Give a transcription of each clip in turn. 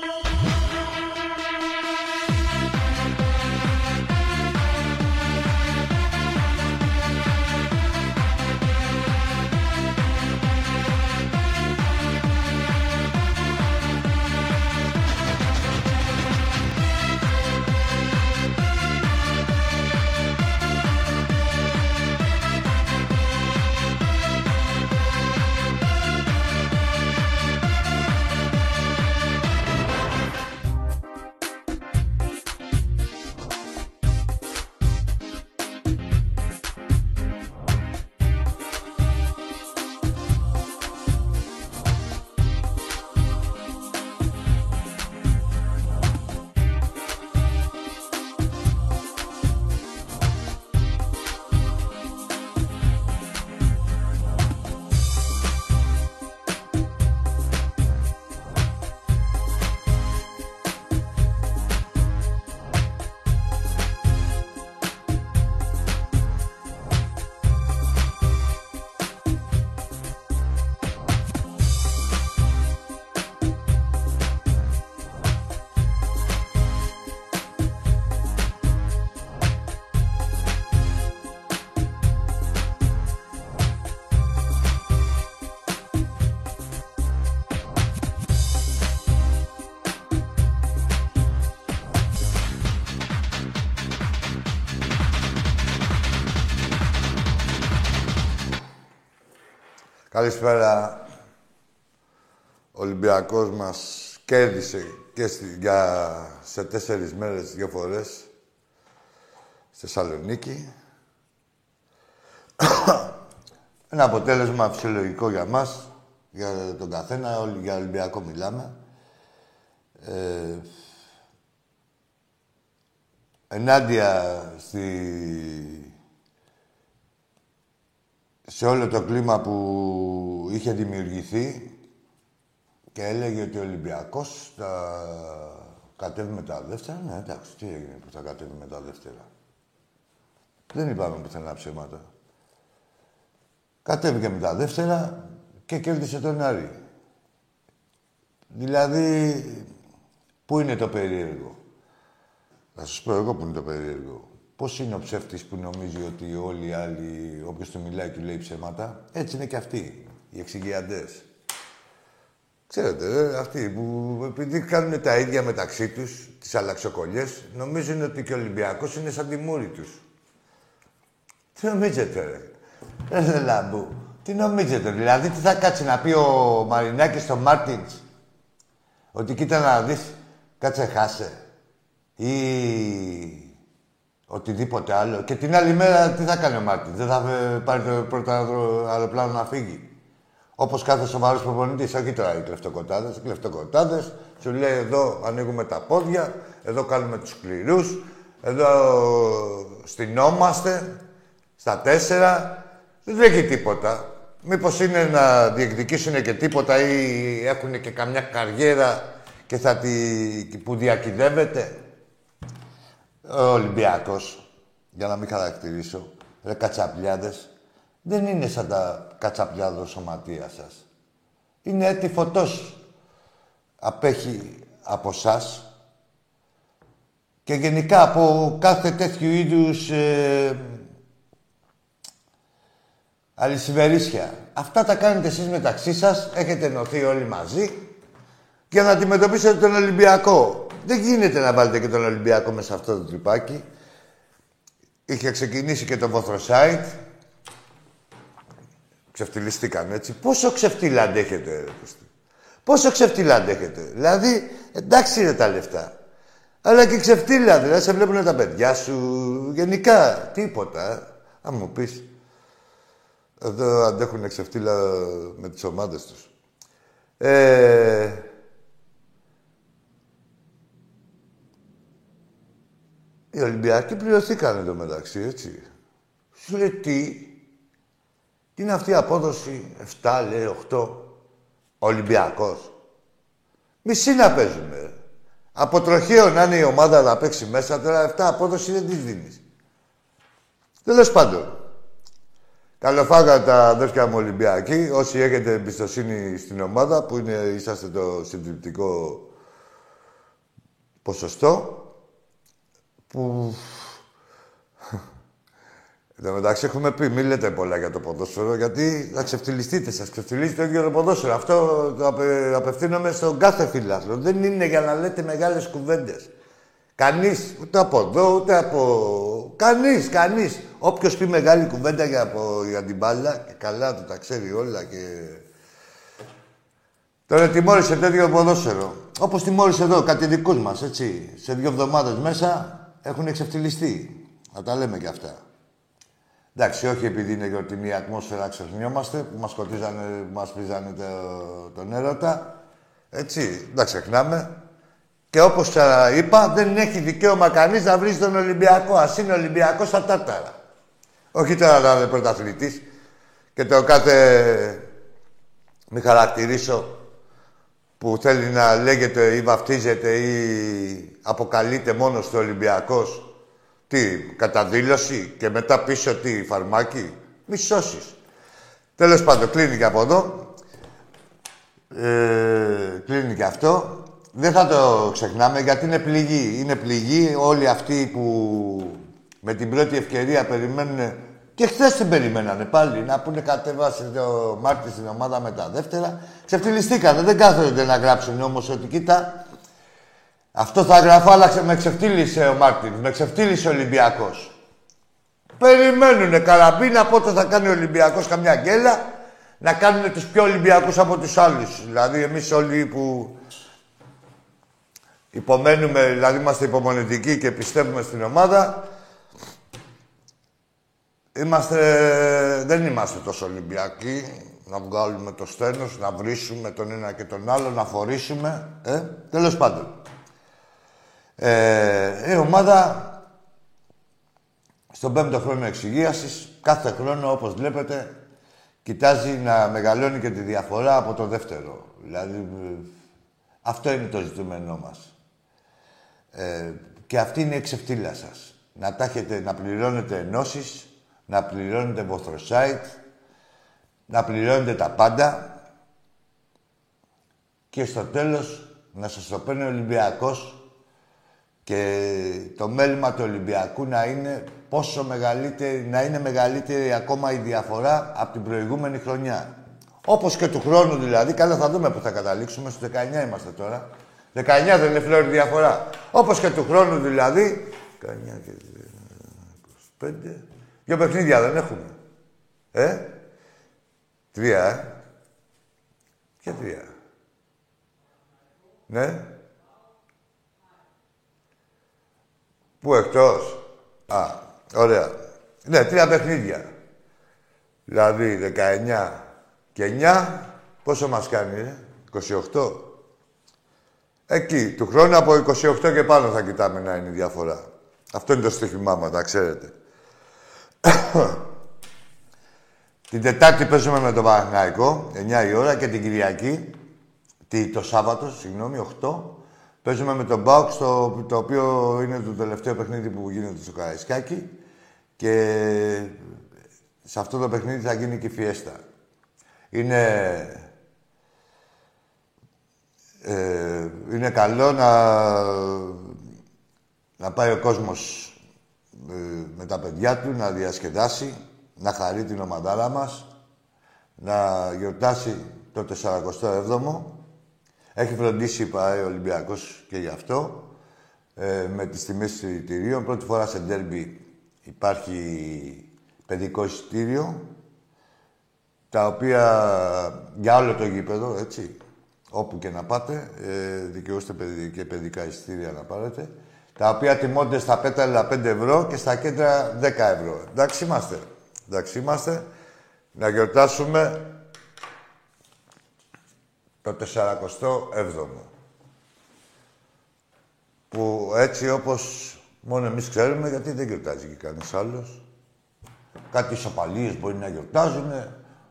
no Καλησπέρα. Ο Ολυμπιακός μας κέρδισε και στη, για, σε τέσσερις μέρες δύο φορές στη Θεσσαλονίκη. Ένα αποτέλεσμα φυσιολογικό για μας, για τον καθένα, όλοι για Ολυμπιακό μιλάμε. Ε, ενάντια στη σε όλο το κλίμα που είχε δημιουργηθεί και έλεγε ότι ο Ολυμπιακός θα κατέβει με τα δεύτερα. Ναι, εντάξει, τι έγινε που θα κατέβει με τα δεύτερα. Δεν είπαμε πουθενά ψέματα. Κατέβηκε με τα δεύτερα και κέρδισε τον Άρη. Δηλαδή, πού είναι το περίεργο; Θα σας πω εγώ που είναι το περίεργο. Πώς είναι ο ψεύτης που νομίζει ότι όλοι οι άλλοι, όποιος του μιλάει, του λέει ψέματα. Έτσι είναι και αυτοί, οι εξηγιαντές. Ξέρετε, ε, αυτοί που επειδή κάνουν τα ίδια μεταξύ τους, τις αλλαξοκολλιές, νομίζουν ότι και ο Ολυμπιακός είναι σαν τη μούρη τους. Τι νομίζετε, ρε; Ρε λαμπού. Τι νομίζετε, δηλαδή τι θα κάτσει να πει ο Μαρινάκης στο Μάρτινς; Ότι κοίτα να δεις, κάτσε χάσε. Ή οτιδήποτε άλλο. Και την άλλη μέρα τι θα κάνει ο Μάρτιν; Δεν θα πάρει το πρώτο αεροπλάνο να φύγει. Όπως κάθε σοβαρός προπονητής, όχι τώρα οι κλεφτοκοτάδες. Οι κλεφτοκοτάδες σου λέει εδώ ανοίγουμε τα πόδια, εδώ κάνουμε τους σκληρούς, εδώ στυνόμαστε στα τέσσερα. Δεν έχει τίποτα. Μήπως είναι να διεκδικήσουν και τίποτα ή έχουν και καμιά καριέρα και θα τη... που διακυδεύεται. Ο Ολυμπιακός, για να μην χαρακτηρίσω, ρε κατσαπλιάδες, δεν είναι σαν τα κατσαπλιάδο σωματεία σας. Είναι έτη φωτός. Απέχει από σας και γενικά από κάθε τέτοιου είδους ε, αλυσιβερίσια. Αυτά τα κάνετε εσείς μεταξύ σας, έχετε ενωθεί όλοι μαζί για να αντιμετωπίσετε τον Ολυμπιακό. Δεν γίνεται να βάλετε και τον Ολυμπιακό μέσα σε αυτό το τρυπάκι. Είχε ξεκινήσει και το Βοθροσάιτ. Ξεφτυλιστήκαν έτσι. Πόσο ξεφτύλα αντέχετε, ρε Πόσο ξεφτύλα αντέχετε. Δηλαδή, εντάξει είναι τα λεφτά. Αλλά και ξεφτύλα, δηλαδή, σε βλέπουν τα παιδιά σου. Γενικά, τίποτα. Αν μου πεις. Εδώ αντέχουν ξεφτύλα με τις ομάδες τους. Ε, Οι Ολυμπιακοί πληρωθήκαν εδώ μεταξύ, έτσι. Σου λέει τι, τι είναι αυτή η απόδοση; 7, λέει 8, Ολυμπιακός. Μισή να παίζουμε. Από τροχαίο να είναι η ομάδα να παίξει μέσα, τώρα 7 απόδοση δεν της δίνεις. Τέλος πάντων. Καλοφάγα τα αδέρφια μου Ολυμπιακοί. Όσοι έχετε εμπιστοσύνη στην ομάδα, που είναι, είσαστε το συντριπτικό ποσοστό που... Εν τω μεταξύ έχουμε πει, μην λέτε πολλά για το ποδόσφαιρο, γιατί θα ξεφτυλιστείτε, σας ξεφτυλίζει το ίδιο το ποδόσφαιρο. Αυτό το απε, απευθύνομαι στον κάθε φιλάθλο. Δεν είναι για να λέτε μεγάλες κουβέντες. Κανείς, ούτε από εδώ, ούτε από... Κανείς, κανείς. Όποιος πει μεγάλη κουβέντα για, από, για την μπάλα, και καλά του τα ξέρει όλα και... Τώρα τιμώρησε τέτοιο ποδόσφαιρο. Όπως τιμώρησε εδώ, κάτι δικούς μας, έτσι. Σε δύο εβδομάδες μέσα έχουν εξευτελιστεί. Να τα λέμε κι αυτά. Εντάξει, όχι επειδή είναι γιορτινή ατμόσφαιρα, ξεχνιόμαστε, που μας σκοτίζανε, που μας πίζανε το, τον έρωτα. Έτσι, δεν ξεχνάμε. Και όπως είπα, δεν έχει δικαίωμα κανείς να βρει τον Ολυμπιακό. Ας είναι Ολυμπιακός στα τάρταρα. Όχι τώρα να είναι πρωταθλητής. Και το κάθε... Μη χαρακτηρίσω που θέλει να λέγεται ή βαφτίζεται ή αποκαλείται μόνος στο Ολυμπιακός. Τι, καταδήλωση και μετά πίσω τι, φαρμάκι. Μη σώσεις. Τέλος πάντων, κλείνει και από εδώ. Ε, κλείνει και αυτό. Δεν θα το ξεχνάμε γιατί είναι πληγή. Είναι πληγή όλοι αυτοί που με την πρώτη ευκαιρία περιμένουν και χθες την περιμένανε πάλι να πούνε κατέβασε το Μάρτι στην ομάδα με τα δεύτερα. Ξεφτυλιστήκανε. Δεν κάθονται να γράψουν όμως ότι κοίτα. Αυτό θα γράφω, αλλά με ξεφτύλισε ο Μάρτιν. Με ξεφτύλισε ο Ολυμπιακός. Περιμένουνε καραμπίνα πότε θα κάνει ο Ολυμπιακός καμιά γκέλα να κάνουν τους πιο Ολυμπιακούς από τους άλλους. Δηλαδή, εμείς όλοι που υπομένουμε, δηλαδή είμαστε υπομονετικοί και πιστεύουμε στην ομάδα, Είμαστε, δεν είμαστε τόσο Ολυμπιακοί να βγάλουμε το στένος, να βρίσουμε τον ένα και τον άλλο, να φορήσουμε. Ε, τέλος πάντων. Ε, η ομάδα στον πέμπτο χρόνο εξυγίασης, κάθε χρόνο, όπως βλέπετε, κοιτάζει να μεγαλώνει και τη διαφορά από το δεύτερο. Δηλαδή, αυτό είναι το ζητούμενό μας. Ε, και αυτή είναι η εξεφτύλα σας. Να τα να πληρώνετε ενώσεις, να πληρώνετε votre site, να πληρώνετε τα πάντα και στο τέλος να σας το παίρνει ο Ολυμπιακός και το μέλημα του Ολυμπιακού να είναι πόσο μεγαλύτερη, να είναι μεγαλύτερη ακόμα η διαφορά από την προηγούμενη χρονιά. Όπως και του χρόνου δηλαδή, καλά θα δούμε που θα καταλήξουμε, στους 19 είμαστε τώρα. 19 δεν είναι φλόρη διαφορά. Όπως και του χρόνου δηλαδή, 19 και 25, Δύο παιχνίδια δεν έχουμε. Ε, τρία, ε; Και τρία. Ναι. Πού εκτός; Α, ωραία. Ναι, τρία παιχνίδια. Δηλαδή 19 και 9, πόσο μας κάνει, ε; 28. Εκεί, του χρόνου από 28 και πάνω θα κοιτάμε να είναι η διαφορά. Αυτό είναι το στοίχημά μας, τα ξέρετε. την Τετάρτη παίζουμε με τον Παναθηναϊκό, 9 η ώρα, και την Κυριακή, το Σάββατο, συγγνώμη, 8, παίζουμε με τον Μπάουκ, στο, το οποίο είναι το τελευταίο παιχνίδι που γίνεται στο Καραϊσκάκι. Και σε αυτό το παιχνίδι θα γίνει και η φιέστα. Είναι... Ε, είναι καλό να, να πάει ο κόσμος ε, με τα παιδιά του, να διασκεδάσει, να χαρεί την ομαδάρα μας, να γιορτάσει το 47ο. Έχει φροντίσει πάει ο Ολυμπιακός και γι' αυτό, ε, με τις τιμές εισιτηρίων. Πρώτη φορά σε ντέρμπι υπάρχει παιδικό εισιτήριο, τα οποία για όλο το γήπεδο, έτσι, όπου και να πάτε, ε, δικαιούστε και παιδικά εισιτήρια να πάρετε τα οποία τιμώνται στα πέταλα 5 ευρώ και στα κέντρα 10 ευρώ. Εντάξει είμαστε. Εντάξει είμαστε. Να γιορτάσουμε το 47ο. Που έτσι όπως μόνο εμείς ξέρουμε, γιατί δεν γιορτάζει και κανείς άλλος. Κάτι σοπαλίες μπορεί να γιορτάζουν,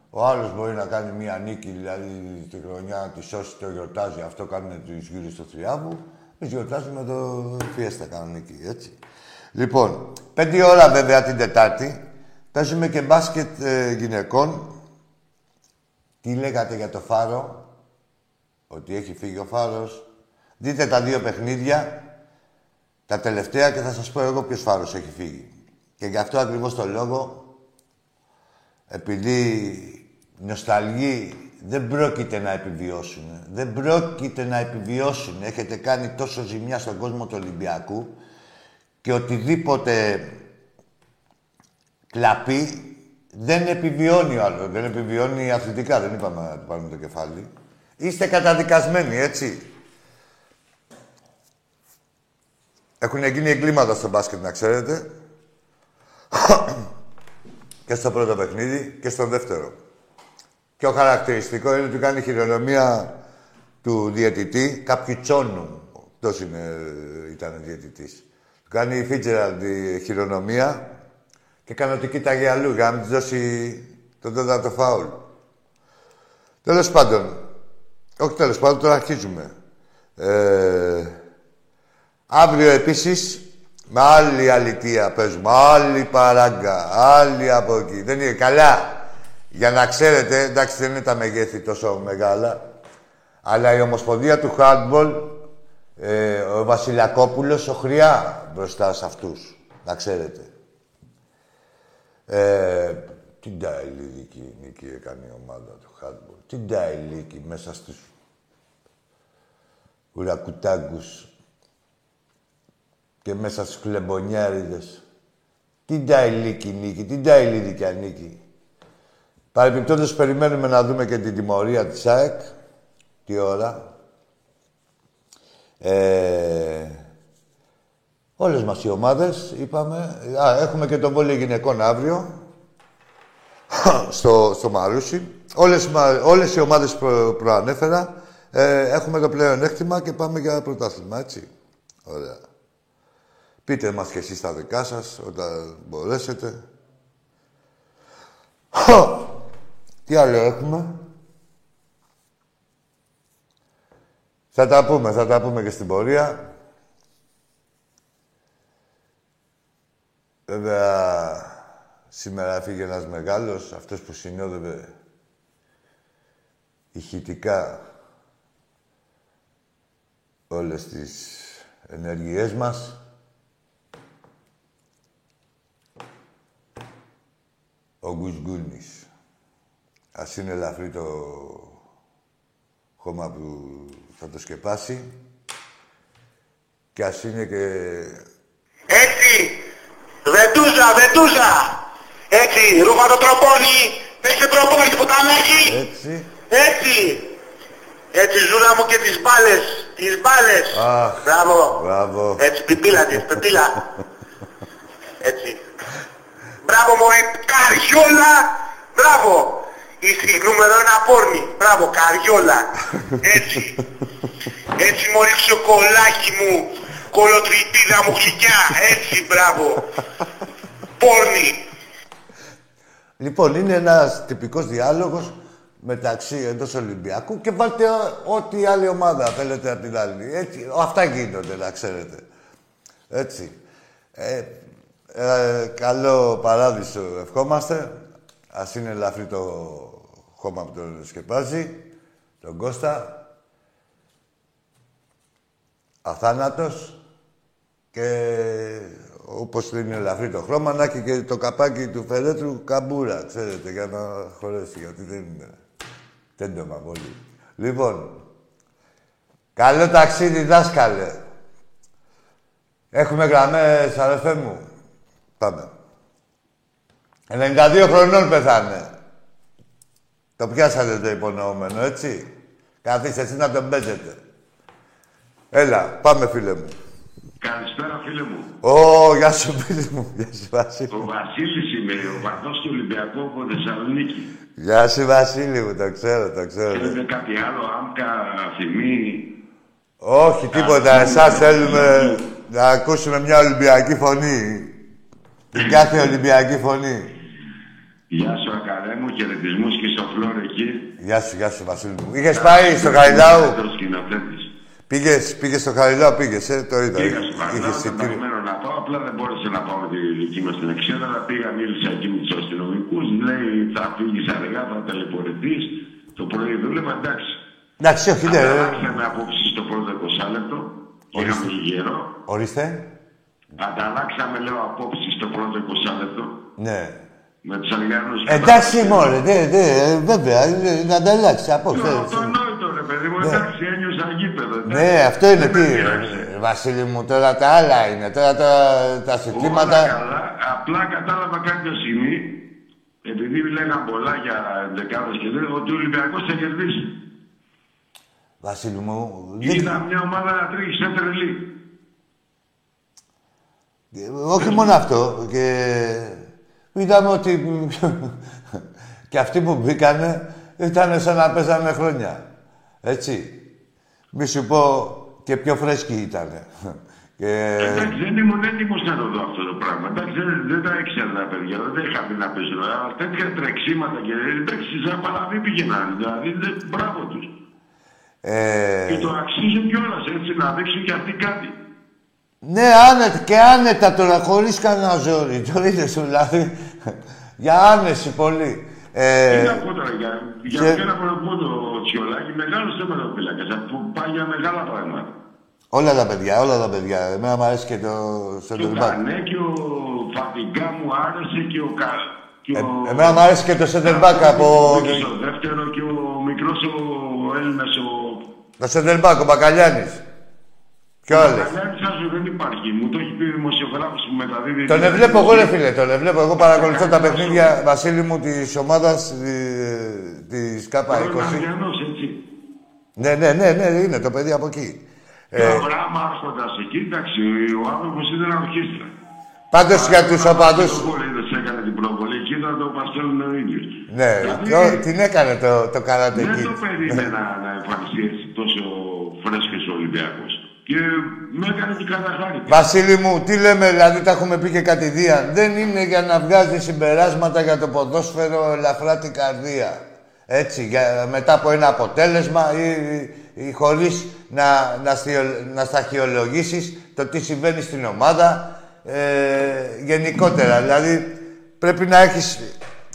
ο άλλος μπορεί να κάνει μία νίκη, δηλαδή τη χρονιά της σώσει το γιορτάζει, αυτό κάνουν τους γύρους του Θριάβου. Εμείς γιορτάζουμε το φιέστα κανονική, έτσι. Λοιπόν, πέντε ώρα βέβαια την Τετάρτη, παίζουμε και μπάσκετ ε, γυναικών. Τι λέγατε για το Φάρο, ότι έχει φύγει ο Φάρος. Δείτε τα δύο παιχνίδια. Τα τελευταία και θα σας πω εγώ ποιος φάρος έχει φύγει. Και γι' αυτό ακριβώς το λόγο, επειδή νοσταλγοί δεν πρόκειται να επιβιώσουν. Δεν πρόκειται να επιβιώσουν. Έχετε κάνει τόσο ζημιά στον κόσμο του Ολυμπιακού και οτιδήποτε κλαπεί δεν επιβιώνει άλλος. Δεν επιβιώνει αθλητικά. Δεν είπαμε να του πάρουμε το κεφάλι. Είστε καταδικασμένοι, έτσι. Έχουν γίνει εγκλήματα στο μπάσκετ, να ξέρετε. και στο πρώτο παιχνίδι και στο δεύτερο. Πιο χαρακτηριστικό είναι ότι κάνει χειρονομία του διαιτητή κάποιου τσόνου. Αυτός ήταν ο διαιτητής. Κάνει η Φίτζεραλντ χειρονομία και έκανε ότι κοίταγε αλλού για να μην δώσει τον τέταρτο φάουλ. Τέλος πάντων, όχι τέλος πάντων, τώρα αρχίζουμε. Ε, αύριο επίσης, με άλλη αλητία παίζουμε, άλλη παράγκα, άλλη από εκεί. Δεν είναι καλά. Για να ξέρετε, εντάξει δεν είναι τα μεγέθη τόσο μεγάλα, αλλά η Ομοσπονδία του Χάντμπολ, ε, ο Βασιλακόπουλος, οχριά μπροστά σε αυτούς. Να ξέρετε. Ε, την ταηλίδικη νίκη έκανε η ομάδα του Χάντμπολ. Την ταηλίκη μέσα στους ουρακουτάγκους και μέσα στους κλεμπονιάριδες. Την ταηλίκη νίκη, την ταηλίδικη νίκη. Παρεμπιπτόντως περιμένουμε να δούμε και την τιμωρία της ΑΕΚ. Τι ώρα. Ε, όλες μας οι ομάδες, είπαμε... Α, έχουμε και τον βόλιο γυναικών αύριο. στο, στο Μαρούσι. Όλες, όλες οι ομάδες που προανέφερα ε, έχουμε το πλέον έκτημα και πάμε για πρωτάθλημα, έτσι. Ωραία. Πείτε μας και εσείς τα δικά σας όταν μπορέσετε. Τι άλλο έχουμε; Θα τα πούμε, θα τα πούμε και στην πορεία. Βέβαια, σήμερα φύγει ένας μεγάλος, αυτός που συνόδευε ηχητικά όλες τις ενεργειές μας. Ο Γκουσγκούνης. Ας είναι ελαφρύ το χώμα που θα το σκεπάσει και ας είναι και... Έτσι! Βετούζα, βετούζα! Έτσι, ρούχα το τροπόνι, παίξε τροπόνι που τα έχει! Έτσι. Έτσι! Έτσι, ζούρα μου και τις μπάλες, τις μπάλες! Αχ, Μπράβο! Μπράβο. Έτσι, πιπίλα της, πιπίλα. Έτσι. Μπράβο μωρέ, καριόλα! Μπράβο! Είσαι η νούμερο ένα πόρνη. Μπράβο, καριόλα. Έτσι. Έτσι μωρή σοκολάκι μου. Κολοτριπίδα μου χλικιά. Έτσι, μπράβο. Πόρνη. Λοιπόν, είναι ένας τυπικός διάλογος μεταξύ εντός Ολυμπιακού και βάλτε ό,τι άλλη ομάδα θέλετε από την άλλη. Έτσι, αυτά γίνονται, να ξέρετε. Έτσι. Ε, ε, καλό παράδεισο ευχόμαστε. Ας είναι ελαφρύ το χώμα που τον σκεπάζει, τον Κώστα. Αθάνατος και όπως είναι ελαφρύ το χρώμα, να έχει και το καπάκι του φερέτρου καμπούρα, ξέρετε, για να χωρέσει, γιατί δεν είναι τέντομα πολύ. Λοιπόν, καλό ταξίδι, δάσκαλε. Έχουμε γραμμές, αδερφέ μου. Πάμε. 92 χρονών πεθάνε. Το πιάσατε το υπονοούμενο, έτσι. Καθίστε εσύ να τον παίζετε. Έλα, πάμε φίλε μου. Καλησπέρα φίλε μου. Ω, γεια σου φίλε μου. Γεια σου Βασίλη. Ο Βασίλης είμαι, ο παθός του Ολυμπιακού από Θεσσαλονίκη. Γεια σου Βασίλη μου, το ξέρω, το ξέρω. Θέλετε κάτι άλλο, άμκα, θυμή; Όχι, τίποτα. Εσάς θέλουμε να ακούσουμε μια Ολυμπιακή φωνή. Την κάθε Ολυμπιακή φωνή. Γεια σου Ακαδέ μου, χαιρετισμούς και στο φλόρ εκεί. Γεια σου, γεια σου Βασίλη μου. Είχες πάει στο Καριλάου. Δεύτερος σκηνοθέτης. Πήγες, πήγες στο Καριλάου, πήγες, ε, το είδα. Πήγα στο Είχες Παρνάο, ήταν εισιτήριο. παγωμένο να πάω, απλά δεν μπόρεσα να πάω τη δική μας την εξέδρα, αλλά πήγα, μίλησα εκεί με τους αστυνομικούς, λέει θα φύγεις αργά, θα ταλαιπωρηθείς. Το πρωί δούλευα, εντάξει. Εντάξει, όχι, ναι. ε. Αλλάξαμε απόψη στο πρώτο 20 λεπτό. Είχαμε λίγο καιρό. Ορίστε. Ανταλλάξαμε, λέω, απόψεις στο πρώτο 20 λεπτό Ναι. Με τους Αλγανού. Εντάξει, μωρέ, ναι, ναι, ε, βέβαια, ε, να ανταλλάξει απόψε. Το αυτονόητο, ρε παιδί μου, εντάξει, ένιωσα γήπεδο. εντάξει. Ναι, αυτό είναι Δεν τι. με πειράζει. ε, Βασίλη μου, τώρα τα άλλα είναι. Τώρα τα, τα Όλα συστήματα. καλά. Απλά κατάλαβα κάποια στιγμή, επειδή λέγαν πολλά για δεκάδες και δεν, ότι ο Ολυμπιακός θα κερδίσει. Βασίλη μου, δεν- Είδα μια ομάδα να τρέχει σε τρελή. Ε, όχι μόνο αυτό. Και είδαμε ότι και αυτοί που μπήκανε ήταν σαν να παίζανε χρόνια. Έτσι. Μη σου πω και πιο φρέσκοι ήταν. Και... Εντάξει, δεν ήμουν έτοιμο να το δω αυτό το πράγμα. Εντάξει, δεν, δεν τα ήξερα τα παιδιά, δεν τα είχα πει να παίζω. Αλλά τέτοια τρεξίματα και εντάξει, σαν παραβή πήγαιναν. Δηλαδή, δεν, μπράβο τους. Ε, Και το αξίζουν κιόλας έτσι να δείξουν κι αυτοί κάτι. Ναι, άνετα και άνετα τώρα, χωρίς κανένα ζόρι. Το είδες δηλαδή. Για άνεση πολύ. Τι Ε, να πω τώρα για, για σε- ποιον να πω το τσιολάκι, μεγάλος θέμα φυλακά. που πάει για μεγάλα πράγματα. όλα τα παιδιά, όλα τα παιδιά. Εμένα μου αρέσει και το Και ο Σεντερμπάκ. Κανέ και ο Φατιγκά μου άρεσε και ο Κα... Και ο... Ε, εμένα μου αρέσει και το Σεντερμπάκ από. Και στο δεύτερο και ο μικρός ο Έλληνας ο... Το Σεντερμπάκ, ο Μπακαλιάνης. Ποιο άλλο. Καλιάνης Άζο δεν υπάρχει. Μου το έχει πει ο δημοσιογράφος που μεταδίδει... Τον εβλέπω εγώ, ρε φίλε, τον εβλέπω. Εγώ παρακολουθώ τα παιχνίδια, Βασίλη μου, της ομάδας τη ΚΑΠΑ 20. Αργιανός, έτσι. Ναι, ναι, ναι, ναι, είναι το παιδί από εκεί. Και Ε, ο Αβραάμ άρχοντας εκεί, εντάξει, ο άνθρωπος ήταν ορχήστρα. Πάντως για τους οπαδού. Το Βολίδες έκανε την προβολή και ήταν το Παστέλνο ο ίδιος. Ναι, Δηλαδή, το- την έκανε το, το καράτε Δεν εκεί. το περίμενα να εμφανιστεί έτσι τόσο φρέσκος ο Ολυμπιακός. Και με έκανε την καταχάρη. Βασίλη μου, τι λέμε, δηλαδή τα έχουμε πει και κατηδίαν. Δεν είναι για να βγάζει συμπεράσματα για το ποδόσφαιρο ελαφρά την καρδία. Έτσι, για, μετά από ένα αποτέλεσμα ή, ή, ή χωρίς να, να, στιο- να σταχυολογήσεις το τι συμβαίνει στην ομάδα ε, γενικότερα. Δηλαδή, πρέπει να έχεις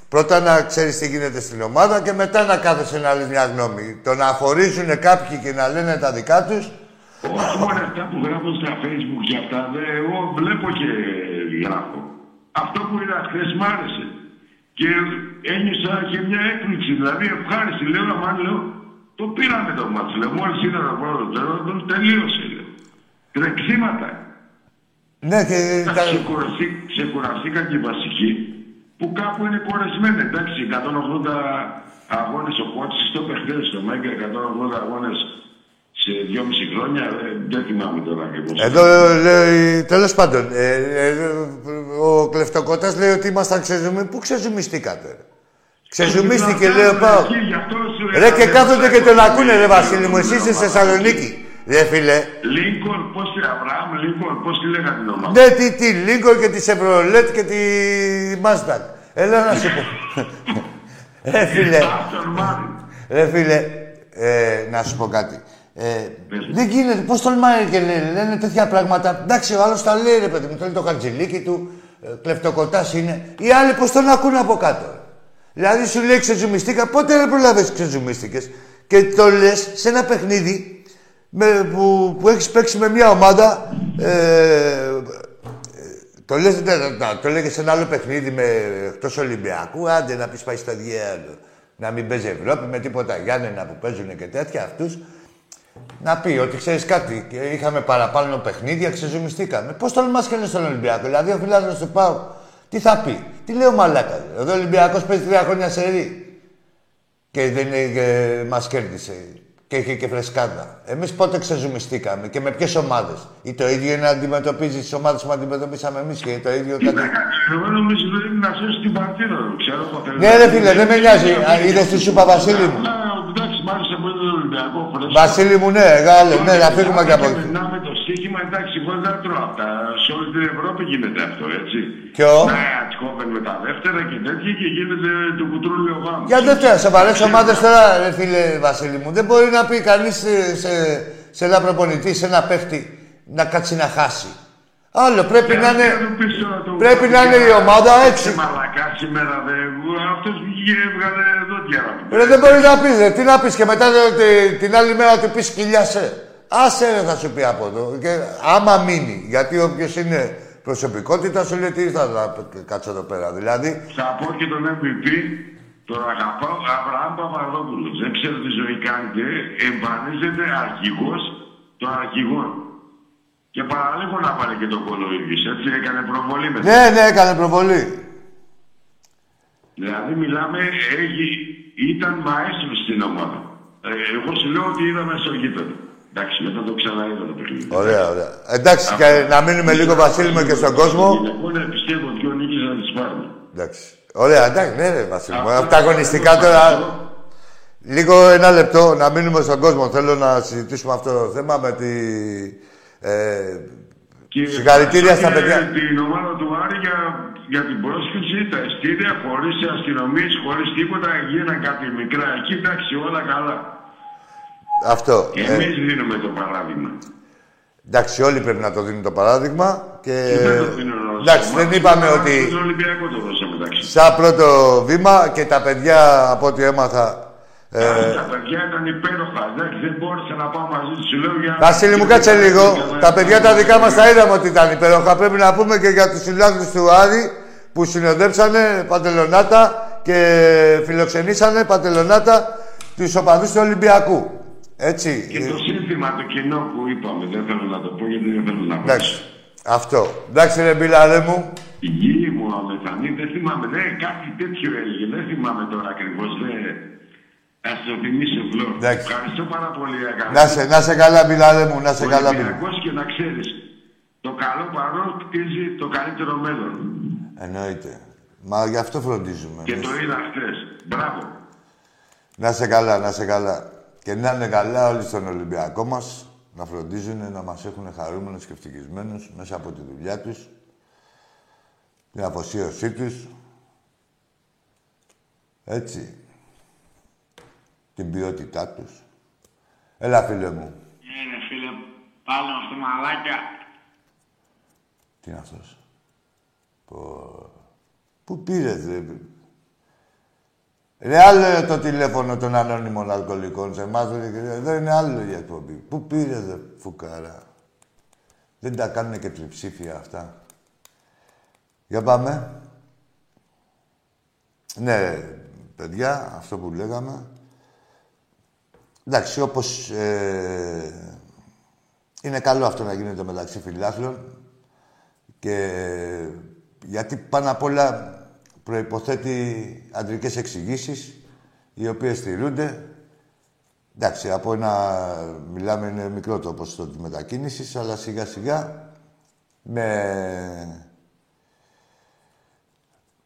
πρώτα να ξέρεις τι γίνεται στην ομάδα και μετά να κάθεσαι να λες μια γνώμη. Το να χωρίζουν κάποιοι και να λένε τα δικά τους, Όχι μόνο αυτά που γράφω στα facebook και αυτά, δε, εγώ βλέπω και γράφω. Αυτό που είδα χθες μ' άρεσε. Και ένιωσα και μια έκπληξη, δηλαδή ευχάριστη. Λέω, αμάν, λέω, το πήραμε το μάτς. Λέω, μόλις είδα το πρώτο τέλο, τον τελείωσε. Λέω. Τρεξίματα. ναι και... τα- Ξεκουραστεί- Ξεκουραστήκαν και οι βασικοί που κάπου είναι κορεσμένοι. Εντάξει, 180 αγώνες ο Κότσης στο παιχνίδι στο Μέγκα, 180 αγώνες σε 2,5 χρόνια, ε, δεν θυμάμαι τώρα ακριβώς. Εδώ λέει, τέλος πάντων, ε, ε, ο Κλεφτοκότας λέει ότι ήμασταν ξεζουμί. Πού ξεζουμιστήκατε, ρε; Ξεζουμίστηκε, λέω, πάω. Εκεί, γι' αυτό σου- Ρε και κάθονται και τον ακούνε, ρε Βασίλη μου, εσύ είσαι στη Θεσσαλονίκη. Ρε φίλε, Λίνκολ, πώς τη Αβραάμ, Λίνκολ, πώς τη λέγανε την ομάδα; ναι, τι, τι, Λίγκο και της Chevrolet και τη Mustang. Έλα να σου πω. Ρε φίλε, Άστον Μάρτιν. ρε φίλε, ε, να σου πω κάτι. Ε, δεν γίνεται, πώς τολμάει και λένε, λένε τέτοια πράγματα. Εντάξει, ο άλλος τα λέει ρε παιδί μου, θέλει το χαρτζηλίκι του, ε, κλεφτοκοτάς είναι. Οι άλλοι πώς τον ακούνε από κάτω. Δηλαδή σου λέει ξεζουμιστήκα, πότε δεν προλάβεις ξεζουμίστηκες. Και το λες σε ένα παιχνίδι με, που, που έχεις παίξει με μια ομάδα. Ε, το λες, ναι, ναι, ναι, το λέγε σε ένα άλλο παιχνίδι με εκτός Ολυμπιακού. Άντε να πεις πάει στο διάλογο. Να μην παίζει Ευρώπη με τίποτα Γιάννενα που παίζουν και τέτοια αυτούς. Να πει ότι ξέρεις κάτι, και είχαμε παραπάνω παιχνίδια, ξεζουμιστήκαμε. Πώς τολμά και λε στον Ολυμπιακό, δηλαδή ο φιλάδρο του Πάου, τι θα πει, τι λέει ο Μαλάκα. Εδώ ο Ολυμπιακός παίζει τρία χρόνια σε ρί. Και δεν ε, μας κέρδισε. Και είχε και φρεσκάδα. Εμείς πότε ξεζουμιστήκαμε και με ποιες ομάδες. Ή το ίδιο είναι να αντιμετωπίζεις τις ομάδες που αντιμετωπίσαμε εμείς και το ίδιο κάτι. Εγώ νομίζω ότι είναι να σώσει την παρτίδα, δεν ξέρω. Ναι, ρε φίλε, δεν με νοιάζει. Είδες τι σου είπα, Βασίλη μου. Αλλά, Εντάξει, μ' άρεσε πολύ το Ολυμπιακό. φρέσκο. Βασίλη μου, ναι, γάλε, ναι, να φύγουμε και από Και εκεί. περνάμε το στοίχημα, εντάξει, εγώ δεν τρώω αυτά. Σε όλη την Ευρώπη γίνεται αυτό, έτσι. Ποιο; Ναι, Ατσχόβεν με τα δεύτερα και τέτοια και γίνεται το κουτρούλιο γάμος. Για δεύτερα, σε βαρέ ομάδε τώρα, ρε φίλε Βασίλη μου, δεν μπορεί να πει κανείς σε, σε, σε ένα προπονητή, σε ένα παίχτη, να κάτσει να χάσει. Άλλο πρέπει να είναι. Πρέπει να είναι η ομάδα έτσι. Μαλακά σήμερα, δε. Αυτός βγήκε, έβγαλε δόντια. Ρε, δεν μπορεί να πεις, ρε. Τι να πεις και μετά ρε, τη- την άλλη μέρα του πεις σκυλιάσαι. Άσε ρε θα σου πει από εδώ. Και άμα μείνει, γιατί όποιος είναι προσωπικότητας, σου λέει τι ήρθα να κάτσω εδώ πέρα. Δηλαδή, Θα πω και τον MVP, τον αγαπάω, Αβραάμ Παπαδόπουλος. Δεν ξέρω τι ζωή κάνετε. Εμφανίζεται αρχηγός των αρχηγών. Και παραλίγο να πάρει και τον κόλλο ο ίδιος, έτσι έκανε προβολή με ναι, ναι, έκανε προβολή. Δηλαδή μιλάμε, έχει, ήταν μαέστρο στην ομάδα. Ε, εγώ σου λέω ότι είδαμε στο γήπεδο. Εντάξει, μετά το ξαναείδα το παιχνίδι. Ωραία, ωραία. Εντάξει, και να μείνουμε λίγο, Βασίλη μου, και στον κόσμο. Εγώ να πιστεύω δυο νίκες να τις πάρουμε. Εντάξει. Ωραία, εντάξει, ναι, ρε, Βασίλη μου. Αυτό Από τα αγωνιστικά αυτό τώρα. αυτό. Λίγο ένα λεπτό να μείνουμε στον κόσμο. Θέλω να συζητήσουμε αυτό το θέμα με τη. Ε, Και Συγχαρητήρια στα ευχαριστώ παιδιά. και την ομάδα του Άρη για, για την πρόσκληση, τα εστία, χωρίς αστυνομίες, χωρίς τίποτα. Γίναν κάτι μικρά εκεί, εντάξει, όλα καλά. αυτό. Εμείς Ε, δίνουμε το παράδειγμα. εντάξει, όλοι πρέπει να το δίνουν το παράδειγμα. Και, Και δεν το δίνουν όλα. εντάξει, δεν είπαμε ότι. Στον Ολυμπιακό το δώσαμε, εντάξει. Σαν πρώτο βήμα και τα παιδιά από ό,τι έμαθα. Ε, τα παιδιά ήταν υπέροχα. Εντάξει, δεν μπόρεσα να πάω μαζί τους. Σου λέω για. Βασίλη μου, κάτσε λίγο. Τα παιδιά τα δικά μας τα είδαμε ότι ήταν υπέροχα. Πρέπει να πούμε και για τους συλλάγους του Άρη που συνοδέψανε παντελονάτα και φιλοξενήσανε παντελονάτα τους οπαδούς του Ολυμπιακού. Έτσι. Και το σύνθημα το κοινό που είπαμε, δεν θέλω να το πω γιατί δεν θέλω να πω. Εντάξει. Αυτό. Εντάξει ρε μπιλαρέ μου. Η γη μου αμεθανή, δεν θυμάμαι, δεν, κάτι τέτοιο έλεγε, δεν θυμάμαι τώρα ακριβώς. Δεν... Α το θυμίσω, Φλό. Εντάξει. Ευχαριστώ πάρα πολύ, αγάπη. Να σε, να σε καλά μπιλαρέ μου, να σε καλά. μπιλ. Ολυμπιακός και να ξέρεις, το καλό παρόν κτίζει το καλύτερο μέλλον. Εννοείται. Μα γι' αυτό φροντίζουμε. Και εμείς. το είδα χθες. Μπράβο. Να σε καλά, να σε καλά. Και να είναι καλά όλοι στον Ολυμπιακό μας, να φροντίζουν να μας έχουν χαρούμενους και ευτυχισμένους μέσα από τη δουλειά τους, την αφοσίωσή τους. Έτσι. Την ποιότητά τους. Έλα, φίλε μου. Είναι φίλε, πάλι αυτό μαλάκια. Τι είναι αυτός; Πω... Πού πήρες, ρε; Ρε άλλο το τηλέφωνο των ανώνυμων αλκοολικών σε εμάς, ρε, εδώ είναι άλλο η εκπομπή. Πού πήρες, ρε, φουκάρα; Δεν τα κάνουν και τριψήφια αυτά. Για πάμε. Ναι, παιδιά, αυτό που λέγαμε. Εντάξει, όπως ε, είναι καλό αυτό να γίνεται μεταξύ φιλάθλων και γιατί πάνω απ' όλα προϋποθέτει αντρικές εξηγήσεις οι οποίες στηρούνται. Εντάξει, από ένα μιλάμε είναι μικρό το ποσοστό της μετακίνησης, αλλά σιγά σιγά με...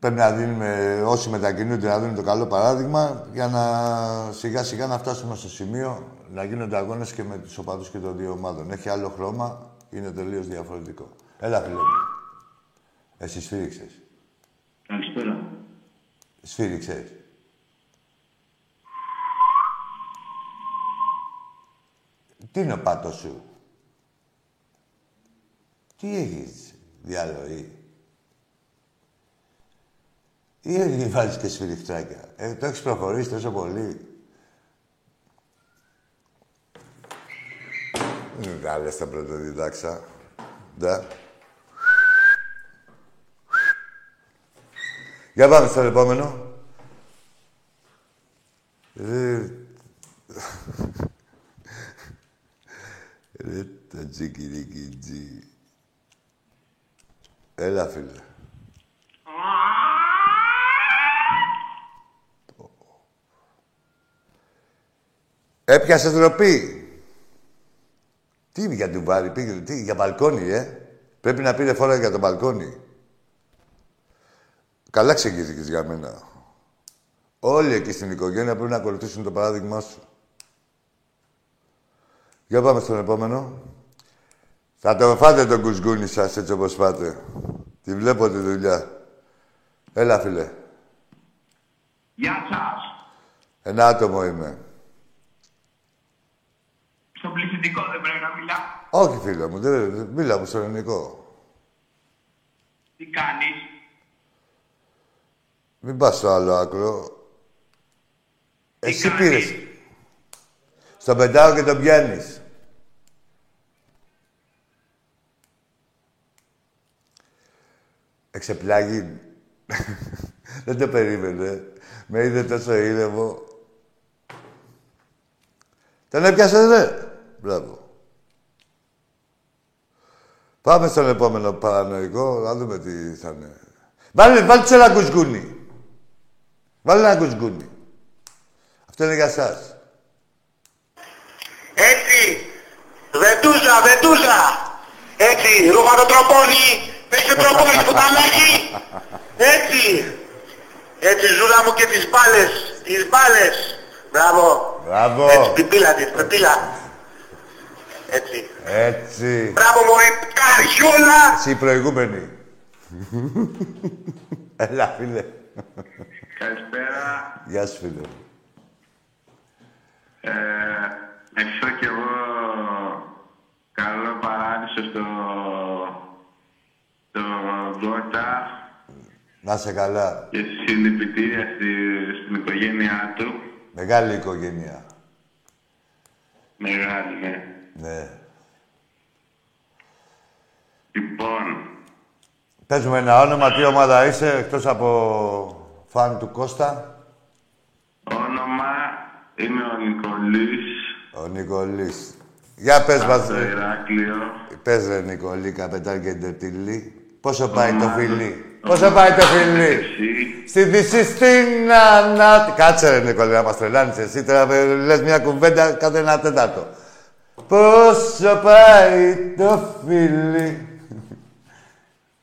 Πρέπει να δίνουμε, όσοι μετακινούνται, να δίνουν το καλό παράδειγμα για να σιγά σιγά να φτάσουμε στο σημείο να γίνονται αγώνες και με τους οπαδούς και των δύο ομάδων. Έχει άλλο χρώμα, είναι τελείως διαφορετικό. Έλα, φίλε μου. Εσύ σφύριξες. Καλησπέρα. Σφύριξες. Τι είναι ο πάτος σου; Τι έχεις, διαλογή. Ή έχει βάζεις και σφυριχτάκια. Ε, το έχεις προχωρήσει τόσο πολύ. Δεν τα λες τα πρωτοδιδάξα. Ναι. Για πάμε στο επόμενο. Ρε... Ρε τα τζικιρικιτζι. Έλα, φίλε. Έπιασε ντροπή. Τι για την βάρη, πήγε, τι, για μπαλκόνι, ε. Πρέπει να πήρε φορά για το μπαλκόνι. Καλά ξεκίνησες για μένα. Όλοι εκεί στην οικογένεια πρέπει να ακολουθήσουν το παράδειγμά σου. Για πάμε στον επόμενο. Θα το φάτε τον κουσκούνι σας έτσι όπως πάτε. Τη βλέπω τη δουλειά. Έλα, φίλε. Γεια σας. Ένα άτομο είμαι. Στο πληθυντικό δεν πρέπει να μιλά. Όχι, φίλε μου. Δεν, δεν- μίλα μου στο ελληνικό. Τι κάνεις; Μην πας στο άλλο άκρο. Εσύ κάνεις; πήρες. Στον πεντάω και τον πιάνεις. Εξεπλάγει. Δεν το περίμενε. Με είδε τόσο ήρεμο. Τον έπιασες, ρε. Μπράβο. Πάμε στον επόμενο παρανοϊκό, να δούμε τι θα είναι. Βάλε, βάλτε ένα κουσκούνι. Βάλε ένα κουσκούνι. Αυτό είναι για σας. Έτσι. Βεντούζα, βεντούζα. Έτσι. Ρούχα το τροπόνι. Πες το τροπόνι στο ταλάκι. Έτσι. Έτσι ζούλα μου και τις μπάλες. Τις μπάλες. Μπράβο. Μπράβο. Έτσι πιπίλα της, πιπίλα. Έτσι. Έτσι. Μπράβο μωρέ, καριόλα. Εσύ η προηγούμενη. Έλα, φίλε. Καλησπέρα. Γεια σου, φίλε. Ε, ευχηθώ κι εγώ καλό παράδεισο στο, στο Γκότα Να σε καλά. και συλληπιτήρια στη, στην οικογένειά του. Μεγάλη οικογένεια. Μεγάλη, ναι. Ναι. Λοιπόν, Πες μου ένα όνομα, τι ομάδα είσαι, εκτός από φαν του Κώστα. όνομα είμαι ο Νικολής Ο Νικολής. Για πες μας, από το ρε. Ηράκλειο. Πες ρε Νικολή, καπετάν και ντερτιλή. Πόσο πάει το Ομάδα. φιλί; Πόσο πάει το φιλί; Εσύ, Στη Δύση στην Ανάτη. Κάτσε ρε Νικολή, να μας τρελάνεις εσύ. Τώρα ε, λες μια κουβέντα κάθε ένα τέταρτο. Πόσο πάει το φιλί.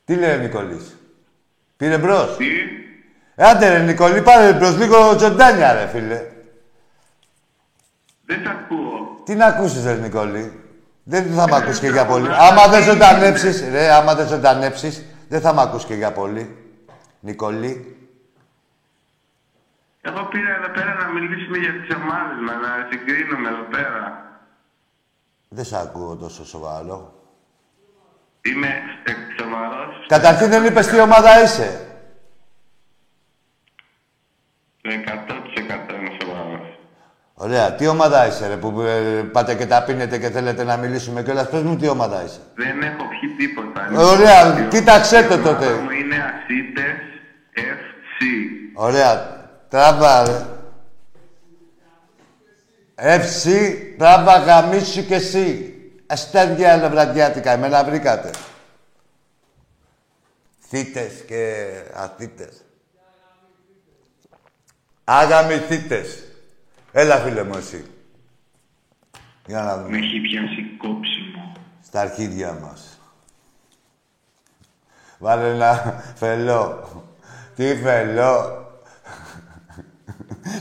Τι λέει ο Νικολής. Πήρε μπρος; τι, Άντε ρε Νικολή, πάρε μπρος λίγο τζοντάνια ρε φίλε. δεν τα ακούω. Τι να ακούσεις ρε Νικολή. Δεν θα μ' ακούσει και για πολύ. τραγουδά, Άμα δεν δεν ζωντανέψεις, ρε, άμα δεν ζωντανέψεις, δεν θα μ' ακούσει και για πολύ. Νικολή. Εγώ πήρα εδώ πέρα να μιλήσουμε για τις ομάδες μας, να συγκρίνουμε εδώ πέρα. Δεν σ' ακούω τόσο σοβαρό. Είμαι ε, σοβαρός. Καταρχήν δεν είπες τι ομάδα είσαι. Το 100% είμαι σοβαρός. Ωραία. Τι ομάδα είσαι, ρε, που ε, πάτε και τα πίνετε και θέλετε να μιλήσουμε κιόλας. Πες μου τι ομάδα είσαι. Δεν έχω πιει τίποτα. Ωραία, Είναι κοίταξέ το Η ομάδα τότε. μου είναι Ασίτες FC. Ωραία. Τράβα, ρε. Εύση, τράβα γαμίσου κι εσύ. Αστέρια ελευραδιάτικα, εμένα βρήκατε. Θήτες και αθήτες. Αγαμηθήτες. Έλα, φίλε μου, εσύ. Για να Με δούμε. έχει πιάσει κόψιμο. Στα αρχίδια μας. Βάλε ένα φελό. Τι φελό.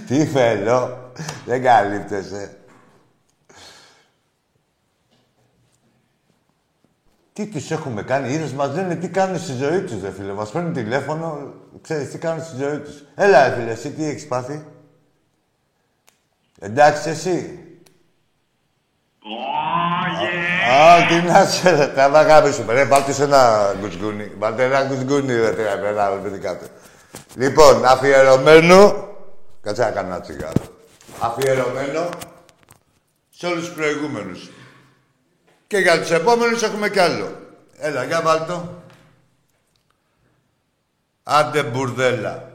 Τι φελό. Δεν καλύπτεσαι. Τι τους έχουμε κάνει, είδες, μας λένε τι κάνουν στη ζωή τους, ρε φίλε. Μας παίρνουν τηλέφωνο, ξέρεις τι κάνουν στη ζωή τους. Έλα, ρε φίλε, εσύ τι έχεις πάθει. Εντάξει, εσύ. Όγε! Α, τι να σε ρε, τα αγάπη σου. Ρε, βάλτε σε ένα γκουσκούνι. Βάλτε ένα γκουσκούνι, ρε, τρία, ένα, παιδί κάτω. Λοιπόν, αφιερωμένο... Κάτσε να κάνω ένα τσιγάρο. Αφιερωμένο σε όλους τους προηγούμενους. Και για τους επόμενους έχουμε κι άλλο. Έλα, για βάλτο. Άντε μπουρδέλα.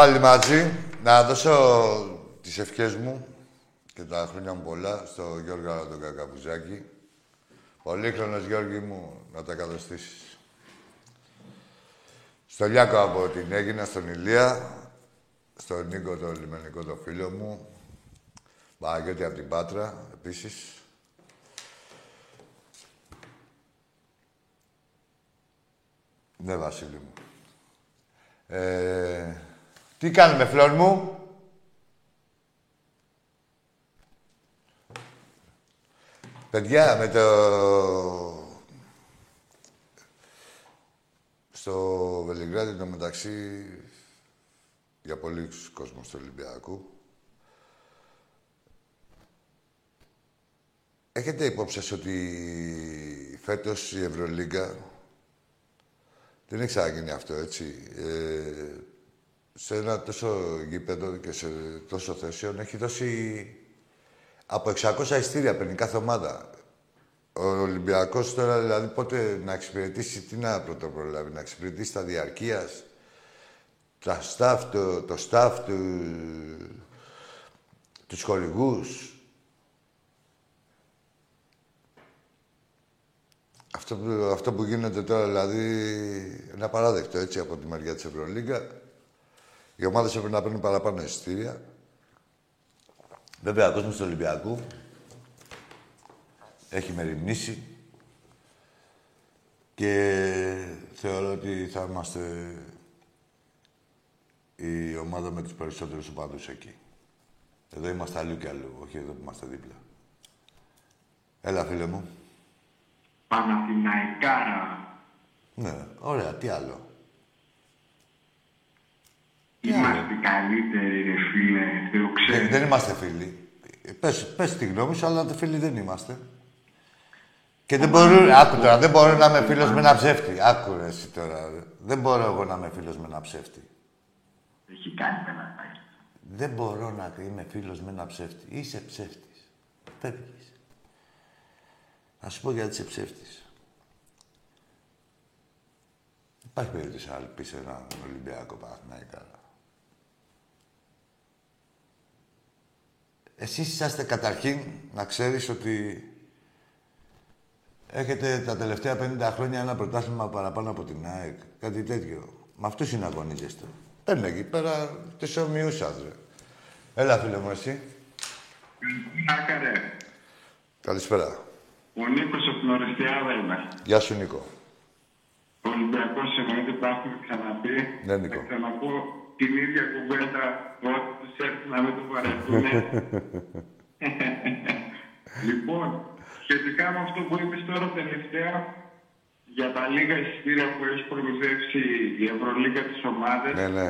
Πάλι μαζί. Να δώσω τις ευχές μου και τα χρόνια μου πολλά στο Γιώργο τον Κακαπουζάκη. Πολύχρονος Γιώργη μου, να τα κατοστήσεις. Στο Λιάκο από την Έγινα, στον Ηλία, στον Νίκο το λιμενικό το φίλο μου, Παναγιώτη από την Πάτρα, επίσης. Ναι, Βασίλη μου. Ε, τι κάνουμε, φλόρ μου; Παιδιά, με το... Στο Βελιγράδι, το μεταξύ, για πολλοί κόσμος του Ολυμπιακού, έχετε υπόψη ότι φέτος η Ευρωλίγκα δεν έχει ξαναγίνει αυτό, έτσι. Ε, σε ένα τόσο γήπεδο και σε τόσο θέσεων έχει δώσει από 600 ειστήρια παίρνει κάθε ομάδα. Ο Ολυμπιακός τώρα δηλαδή πότε να εξυπηρετήσει, τι να πρωτοπρολάβει, να εξυπηρετήσει τα διαρκείας, τα staff, το, το staff του, τους χορηγούς. Αυτό που, αυτό που γίνεται τώρα δηλαδή είναι απαράδεκτο έτσι από τη μεριά της Ευρωλίγκα. Οι ομάδες έπρεπε να παίρνουν παραπάνω εισιτήρια. Βέβαια, ο κόσμος του Ολυμπιακού έχει μεριμνήσει και θεωρώ ότι θα είμαστε η ομάδα με τους περισσότερους οπαδούς εκεί. Εδώ είμαστε αλλού και αλλού, όχι εδώ που είμαστε δίπλα. Έλα, φίλε μου. Παναθηναϊκάρα. Ναι, ωραία, τι άλλο. Είμαστε καλύτεροι, ρε φίλε, το ξέρω. Δεν, δεν είμαστε φίλοι. Πες, πες τη γνώμη σου, αλλά φίλοι δεν είμαστε. Και δεν μπορώ, άκου τώρα, δεν μπορώ να είμαι φίλος με ένα ψεύτη. Άκου ρε, εσύ τώρα. Δεν μπορώ εγώ να είμαι φίλος με ένα ψεύτη. Έχει κάνει πέναντι. Δεν μπορώ να είμαι φίλος με ένα ψεύτη. Είσαι ψεύτης. Φεύγεις. Να σου πω γιατί είσαι ψεύτης. Υπάρχει περίπτωση να πεις ένα Ολυμπιακό Παναθηναϊκά. Εσείς είσαστε καταρχήν να ξέρεις ότι έχετε τα τελευταία 50 χρόνια ένα πρωτάθλημα παραπάνω από την ΑΕΚ. Κάτι τέτοιο. Με αυτούς συναγωνίζεστε. Παίρνει εκεί πέρα τις ομοιούς άντρε. Έλα, φίλε μου, εσύ. Άκαρε. Καλησπέρα. Ο Νίκος από την Ορεστιάδα είμαι. Γεια σου, Νίκο. Ο Ολυμπιακός εννοείται τα έχουμε ξαναπεί. Ναι, Νίκο. Θα ξαναπώ την ίδια κουβέντα ότι τους έρθει να μην το βαρεθούν. λοιπόν, σχετικά με αυτό που είπες τώρα τελευταία, για τα λίγα εισιτήρια που έχει προμηθεύσει η Ευρωλίγα της ομάδας, Ναι, ναι.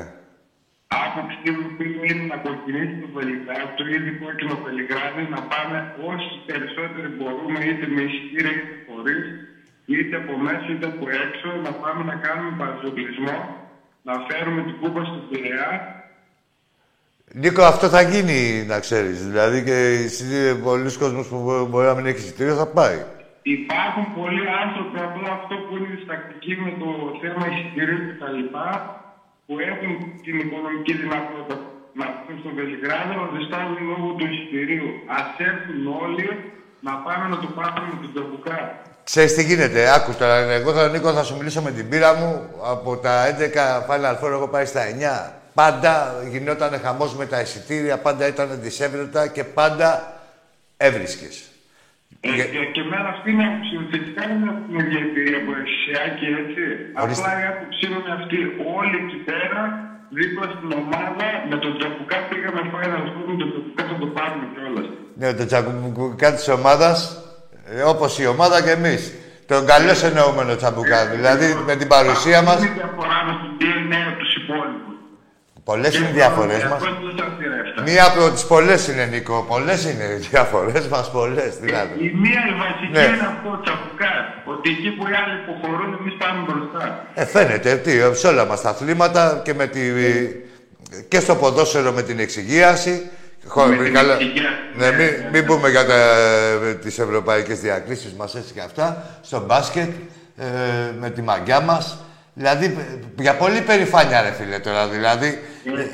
άποψή μου είναι να κοκκινήσει το Βελιγράδι, το ίδιο κόκκινο Βελιγράδι, να πάμε όσοι περισσότεροι μπορούμε, είτε με εισιτήρια είτε χωρίς, είτε από μέσα είτε από έξω, να πάμε να κάνουμε παραζοκλισμό, να φέρουμε την κούπα στον Πειραιά. Νίκο, αυτό θα γίνει, να ξέρεις. Δηλαδή και εσύ, πολλοί κόσμος που μπο- μπορεί να μην έχει εισιτήριο θα πάει. Υπάρχουν πολλοί άνθρωποι, απλά αυτό που είναι διστακτικοί με το θέμα εισιτηρίου κτλ. που έχουν την οικονομική δυνατότητα να έρθουν στο Βελιγράδι, αλλά διστάζουν λόγω του εισιτηρίου. Α έρθουν όλοι να πάμε να το πάρουμε με τον Τερμπουκά. Ξέρεις τι γίνεται, άκου τώρα. Εγώ θα, Νίκο, θα σου μιλήσω με την πείρα μου. Από τα 11 Final Four έχω πάει στα 9. Πάντα γινόταν χαμός με τα εισιτήρια, πάντα ήταν δυσέβρετα και πάντα έβρισκες. Ε, Για- και, και εμένα αυτή είναι η άποψη μου. Θετικά είναι από την ίδια εμπειρία που έχεις σε Άκη, έτσι. Ορίστε. Απλά η άποψή μου είναι αυτή. Όλοι εκεί πέρα, δίπλα στην ομάδα, με τον Τερμπουκά πήγαμε Final Four, με τον Τερμπουκά θα το πάρουμε κιόλας. Ναι, το τσαμπουκά της ομάδας, ε, όπως η ομάδα και εμείς. Τον καλό εννοούμενο τσαμπουκά. Δηλαδή με την παρουσία μας. Είναι η διαφορά με το DNA από τους υπόλοιπους. Πολλές είναι οι διαφορές μας. Αυτό δεν σας πειρεύει. Μία από τις πολλές είναι, Νίκο. Πολλές είναι οι διαφορές μας, πολλές δηλαδή. Η μία η βασική Ναι. είναι αυτό, τσαπουκά. Ότι εκεί που οι άλλοι υποχωρούν, εμείς πάμε μπροστά. Ε, φαίνεται, τι, σε όλα μας τα αθλήματα και, με τη, και στο ποδόσφαιρο με την εξυγίαση. Χω- Με την καλά- εξυγίαση, Ναι, ναι, μην, ναι, μην πούμε για τα, τις ευρωπαϊκές διακρίσεις μας έτσι και αυτά. Στο μπάσκετ, ε, με τη μαγιά μας. Δηλαδή, ε, για πολύ περηφάνεια ρε φίλε τώρα. Δηλαδή,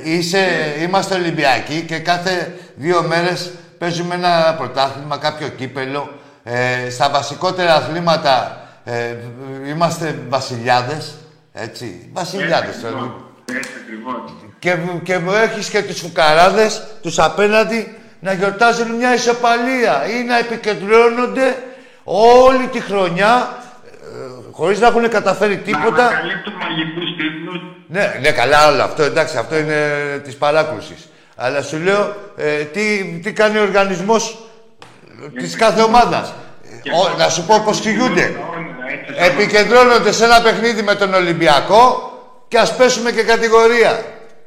ε, είσαι, είμαστε Ολυμπιακοί και κάθε δύο μέρες παίζουμε ένα πρωτάθλημα, κάποιο κύπελο. Ε, στα βασικότερα αθλήματα ε, είμαστε βασιλιάδες. Έτσι, βασιλιάδες. Έτσι τώρα. ακριβώς. Έτσι ακριβώς. Και, και μου έχεις και τους φουκαράδες, τους απέναντι, να γιορτάζουν μια ισοπαλία ή να επικεντρώνονται όλη τη χρονιά ε, χωρίς να έχουν καταφέρει Να τίποτα. ανακαλύπτουν μαγικούς τίτλους. Ναι, ναι, καλά όλο αυτό, εντάξει, αυτό είναι της παράκρουσης. Αλλά σου λέω, ε, τι, τι κάνει ο οργανισμός ε, της κάθε ομάδας; Ε, ο- να σου πω πώς κυγούνται. Τα όνειρα, έτσι, σαν Επικεντρώνονται σε ένα παιχνίδι με τον Ολυμπιακό και ας πέσουμε και κατηγορία.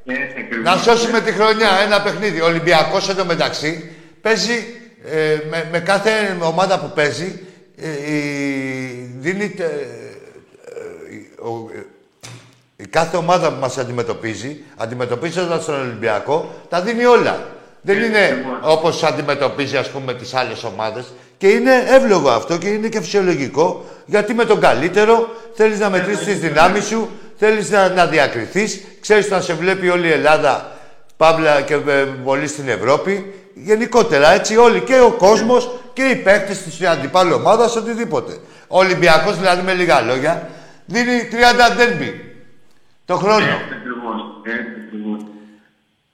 Έτσι ακριβώς. Να σώσουμε τη χρονιά, ένα παιχνίδι. Ο Ολυμπιακός εντωμεταξύ παίζει ε, με, με κάθε ομάδα που παίζει ε, η- δίνει ε, ε, η- ο- ε, η κάθε ομάδα που μας αντιμετωπίζει, αντιμετωπίζοντας τον Ολυμπιακό, τα δίνει όλα. Δεν είναι όπως αντιμετωπίζει, ας πούμε, τις άλλες ομάδες. Και είναι εύλογο αυτό και είναι και φυσιολογικό, γιατί με τον καλύτερο θέλεις να μετρήσεις τις δυνάμεις σου, θέλεις να, να διακριθείς, ξέρεις να σε βλέπει όλη η Ελλάδα, Παύλα και ε, πολύ στην Ευρώπη. Γενικότερα, έτσι, όλοι και ο κόσμος και οι παίκτες της αντιπάλου ομάδας, οτιδήποτε. Ο Ολυμπιακός, δηλαδή, με λίγα λόγια, δίνει 30 ντέρμπι το χρόνο. Έτσι ακριβώς. Έτσι ακριβώς.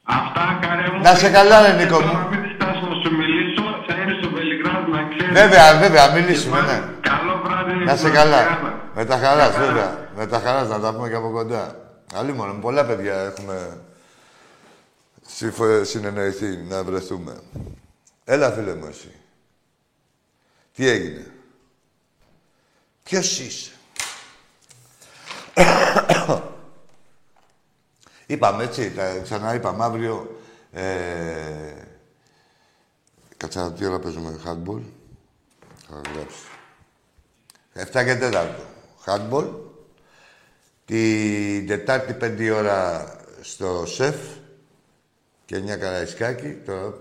Αυτά, καρέ μου. Να σε καλά, ρε, Νίκο μου. Να μην διστάσω να σου μιλήσω. Θα είναι στο Βελιγράδι να ξέρεις. Βέβαια, βέβαια, μιλήσουμε, ναι. Καλό βράδυ. Να σε στην καλά. Ορεστιάδα. Με τα χαράς, Καλά. βέβαια. Με τα χαράς, να τα πούμε και από κοντά. Αλλή μόνο, με πολλά παιδιά έχουμε συμφω- συνεννοηθεί να βρεθούμε. Έλα, φίλε μου, εσύ. Τι έγινε; Ποιος είσαι; είπαμε, έτσι, τα ξανά είπαμε αύριο. Ε, Κάτσα τι ώρα παίζουμε handball. Θα γράψει. 7 και 4. Handball. Την Τετάρτη 5 ώρα στο ΣΕΦ και 9 καραϊσκάκι. Τώρα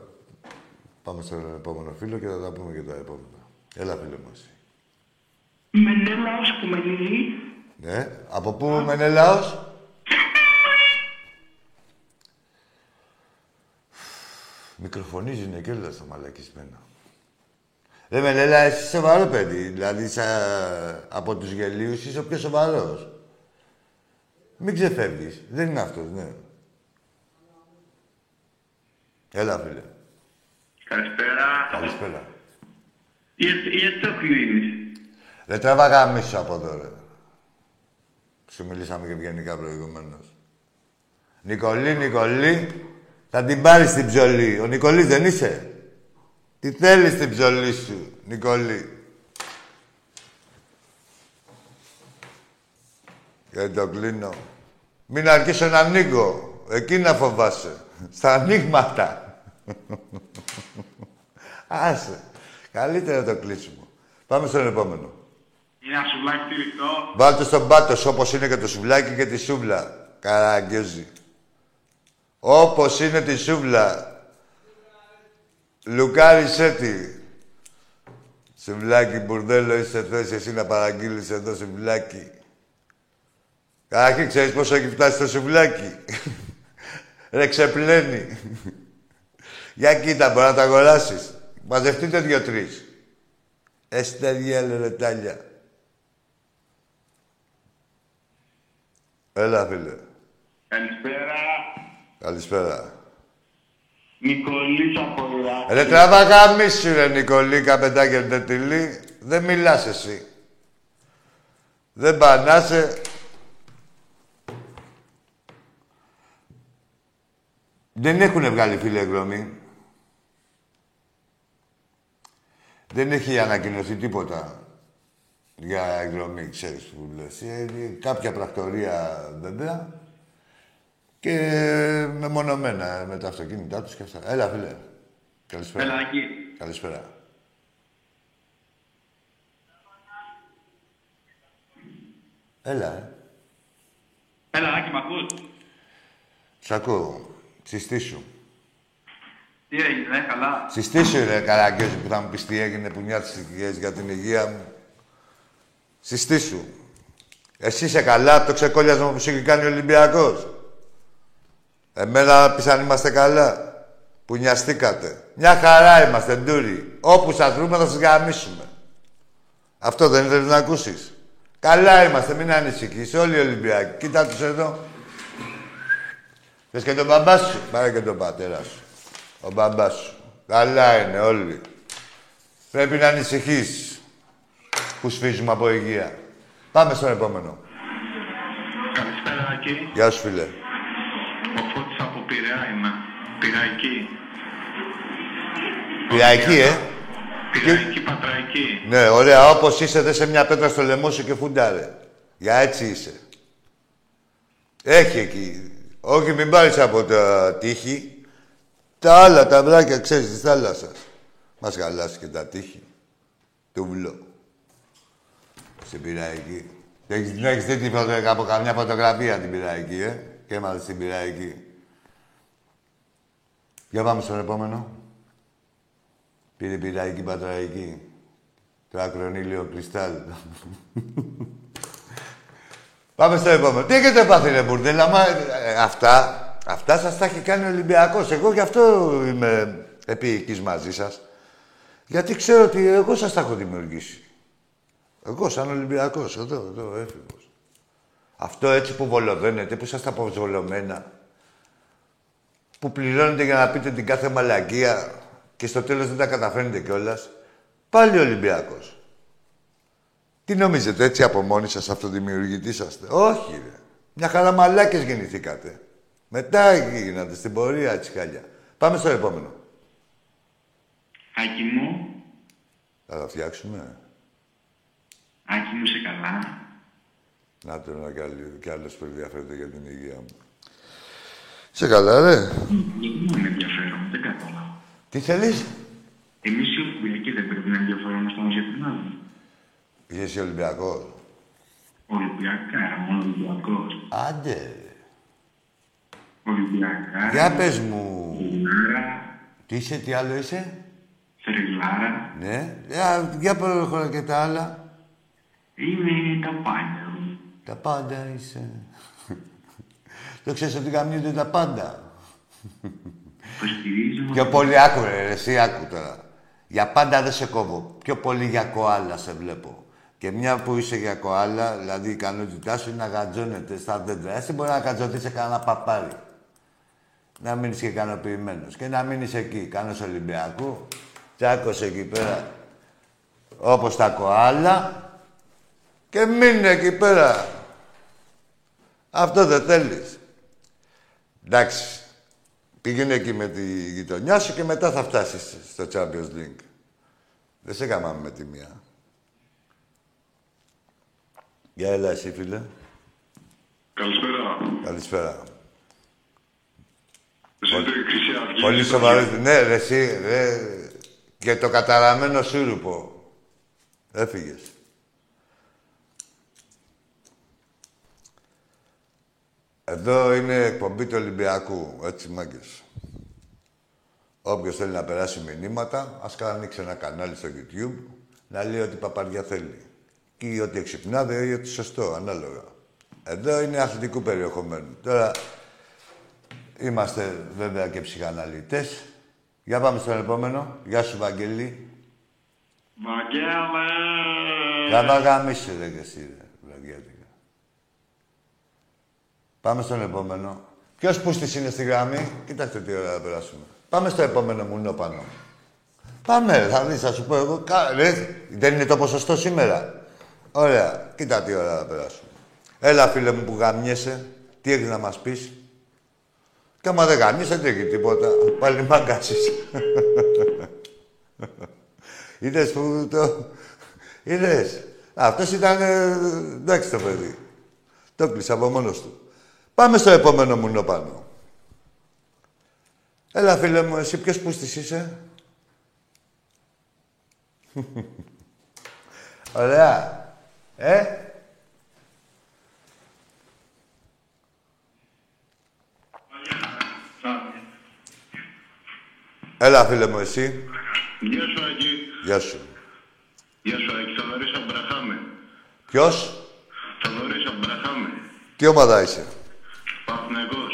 πάμε στον επόμενο φίλο και θα τα πούμε και τα επόμενα. Έλα, φίλε μου, εσύ. Μενέλαος Κουμενή, Ναι. Από πού Μενέλαος; Μικροφωνίζουνε και όλα στο μαλακισμένο. Δεν με λέει, εσύ σοβαρό παιδί. Δηλαδή, σα... από τους γελίους είσαι ο πιο σοβαρός. Μην ξεφεύγεις. Δεν είναι αυτός, ναι. Έλα, φίλε. Καλησπέρα. Καλησπέρα. Γιατί, γιατί το κλείνεις. Δεν τραβάγα μίσο από εδώ, ρε. Σου μιλήσαμε και ευγενικά προηγουμένως. Νικολή, Νικολή, θα την πάρεις την ψωλή. Ο Νικολής δεν είσαι; Τι θέλεις την ψωλή σου, Νικολή; Και το κλείνω. Μην αρχίσω να ανοίγω. Εκεί να φοβάσαι. Στα ανοίγματα. Άσε. Καλύτερα το κλείσιμο. Πάμε στον επόμενο. Είναι ένα σουβλάκι τυλιχτό. Βάλτε στον πάτος σου όπως είναι και το σουβλάκι και τη σούβλα. Καραγκιόζη. Όπως είναι τη σούβλα. Λουκάρισέ τη. Σουβλάκι μπουρδέλο είσαι θέση εσύ να παραγγείλεις εδώ σουβλάκι. Άχι, ξέρεις πόσο έχει φτάσει το σουβλάκι; Ρε ξεπλένει. Για κοίτα, μπορεί να τα αγοράσεις. Μαζευτείτε δύο-τρεις. Έστε διέλε ρετάλια. Έλα, φίλε. Καλησπέρα. Καλησπέρα. Νικολής από Ιράκη. Ρε τραβά γαμίσου, ρε Νικολή, καπετάκια τετηλή. Δεν μιλάς εσύ. Δεν πανάσαι. Δεν έχουν βγάλει φίλε εκδρομή. Δεν έχει ανακοινωθεί τίποτα για εκδρομή, ξέρεις που λες. Ε, κάποια πρακτορία βέβαια και μεμονωμένα με τα αυτοκίνητά τους και αυτά. Έλα, φίλε. Καλησπέρα. Έλα, εκεί. Καλησπέρα. Έλα, ε. Έλα, Άκη, μ' ακούς; Σ' ακούω. Συστήσου. Τι έγινε, ε, καλά; Συστήσου, ρε Καραγκιόζη, που θα μου πεις τι έγινε, που νοιάζεσαι για την υγεία μου. Συστήσου. Εσύ είσαι καλά από το ξεκόλιασμα που σου έχει κάνει ο Ολυμπιακός. Εμένα πεις είμαστε καλά. Που νοιαστήκατε. Μια χαρά είμαστε, ντούρι. Όπου σας βρούμε θα σας γαμίσουμε. Αυτό δεν θέλεις να ακούσεις. Καλά είμαστε, μην ανησυχείς. Όλοι οι Ολυμπιακοί. Κοίτα τους εδώ. Θες και τον μπαμπά σου. Πάρε και τον πατέρα σου. Ο μπαμπάς σου. Καλά είναι όλοι. Πρέπει να ανησυχείς που σφίζουμε από υγεία. Πάμε στον επόμενο. Καλησπέρα, Άκη. Γεια σου, φίλε. Ο Φώτης από Πειραιά είμαι. Πειραϊκή. Πειραϊκή, ε. Πειραϊκή, Πατραϊκή. Ναι, ωραία. Όπως είσαι, δε σε μια πέτρα στο λαιμό σου και φουντάρε. Για έτσι είσαι. Έχει εκεί. Όχι, μην πάρεις από τα τείχη. Τα άλλα, τα βράκια, ξέρεις, της θάλασσας. Μας χαλάσει και τα τείχη. Του βλό. Στην Πειραϊκή. Έχεις, δεν έχεις δει τίποτα από καμιά φωτογραφία την Πειραϊκή, ε. Και έμαθες στην Πειραϊκή. Για πάμε στον επόμενο. Πήρε πειραϊκή πατραϊκή. Το ακρονίλιο κρυστάλλ. Πάμε στο επόμενο. Τι έχετε πάθει, ρε Μπουρδέλα, μα, ε, αυτά, αυτά σας τα έχει κάνει ο Ολυμπιακός. Εγώ γι' αυτό είμαι επίοικης μαζί σας. Γιατί ξέρω ότι εγώ σας τα έχω δημιουργήσει. Εγώ σαν Ολυμπιακός, εδώ, εδώ, έφηβος. Αυτό έτσι που βολοδένετε, που είσαστε αποβολωμένα, που πληρώνετε για να πείτε την κάθε μαλακία και στο τέλος δεν τα καταφέρνετε κιόλας. Πάλι Ολυμπιακός. Τι νομίζετε, έτσι από μόνοι σας αυτοδημιουργητή είσαστε; Όχι, ρε. Μια χαρά μαλάκες γεννηθήκατε. Μετά γίνατε στην πορεία, έτσι χάλια. Πάμε στο επόμενο. Άκη μου, Θα τα φτιάξουμε. Άκη μου, είσαι καλά. Να το ένα κι, άλλο- κι άλλος που ενδιαφέρεται για την υγεία μου. Σε καλά, ρε. Γιατί να ενδιαφέρομαι, δεν κατάλαβα. Τι θέλεις; Εμείς οι Ολυμπιακοί δεν πρέπει να ενδιαφέρομαστε όμως για την άλλη. Είσαι Ολυμπιακός. Ολυμπιακά, μόνο Ολυμπιακός. Άντε. Ρε. Ολυμπιακά. Για πες μου. Θρυλάρα, Τι είσαι, τι άλλο είσαι; θρυλάρα. Ναι. Για, για προχώρα και τα άλλα. Είναι τα πάντα. Τα πάντα είσαι. Το ξέρεις ότι γαμιούνται τα πάντα. Το στηρίζει. Πιο πολύ άκου ρε, εσύ άκου τώρα. Για πάντα δεν σε κόβω. Πιο πολύ για κοάλα σε βλέπω. Και μια που είσαι για κοάλα, δηλαδή η ικανότητά σου είναι να γατζώνεται στα δέντρα. Εσύ μπορεί να γατζωθείς σε κανένα παπάρι. Να μείνει και ικανοποιημένος. Και να μείνει εκεί, κάνω Ολυμπιακού, τσάκος εκεί πέρα. Όπως τα κοάλα. Και μείνει εκεί πέρα. Αυτό δεν θέλεις. Εντάξει. Πήγαινε εκεί με τη γειτονιά σου και μετά θα φτάσεις στο Champions League. Δεν σε καμάμε με τη μία. Γεια έλα εσύ, φίλε. Καλησπέρα. Καλησπέρα. Ζείτε Χρυσή Αυγή. Πολύ σοβαρό. Ναι, ρε, εσύ, ρε. Και το καταραμένο σούρουπο. Έφυγες. Εδώ είναι εκπομπή του Ολυμπιακού, έτσι μάγκες. Όποιος θέλει να περάσει μηνύματα, ας κάνει ανοίξει ένα κανάλι στο YouTube, να λέει ότι παπαριά θέλει. Ή ότι εξυπνάδε ή ότι σωστό, ανάλογα. Εδώ είναι αθλητικού περιεχομένου. Τώρα, είμαστε βέβαια και ψυχαναλυτές. Για πάμε στον επόμενο. Γεια σου, Βαγγέλη. Βαγγέλε. Καλά γαμίσου, ρε και εσύ, ρε. Βαγγέλη. Πάμε στον επόμενο. Ποιος πούστης είναι στη γραμμή; Κοιτάξτε τι ώρα θα περάσουμε. Πάμε στο επόμενο μουνό πάνω. Πάμε, ρε, θα δεις, θα σου πω εγώ. Κα- Ρε, δεν είναι το ποσοστό σήμερα. Ωραία. Κοίτα τι ώρα θα περάσουμε. Έλα, φίλε μου που γαμιέσαι. Τι έχεις να μας πεις; Και άμα δεν γαμιέσαι, δεν έχει τίποτα. Πάλι μάγκας είσαι. Είδες που το... Είδες. Αυτός ήταν... ε, εντάξει το παιδί. Το κλείσε από μόνος του. Πάμε στο επόμενο μουνό πάνω. Έλα, φίλε μου, εσύ ποιος πούστης είσαι; Ωραία. Ε; Έλα, φίλε μου, εσύ. Γεια σου, Αγγί. Γεια σου. Γεια σου, Αγγί. Θοδωρής Αμπραχάμε. Ποιος; Θοδωρής Αμπραχάμε. Τι ομάδα είσαι; Παθηναϊκός.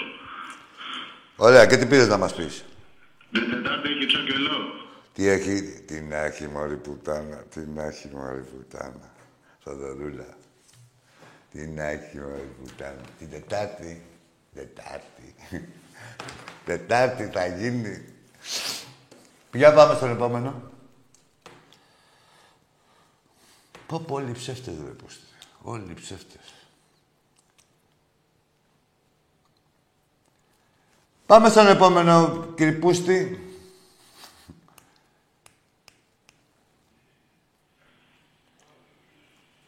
Ωραία, και τι πήρες να μας πεις; Την Τετάρτη έχει τσοκελό. Τι έχει, τι να έχει μωρή πουτάνα, τι να έχει μωρή πουτάνα. Θοδωρούλα. Τι να έχει μωρή πουτάνα. Την Τετάρτη, Τετάρτη. Τετάρτη θα γίνει. Για πάμε στον επόμενο. Πω πω όλοι οι ψεύτες ρε πώς. Όλοι οι ψεύτες. Πάμε στον επόμενο, κύριε Πούστη.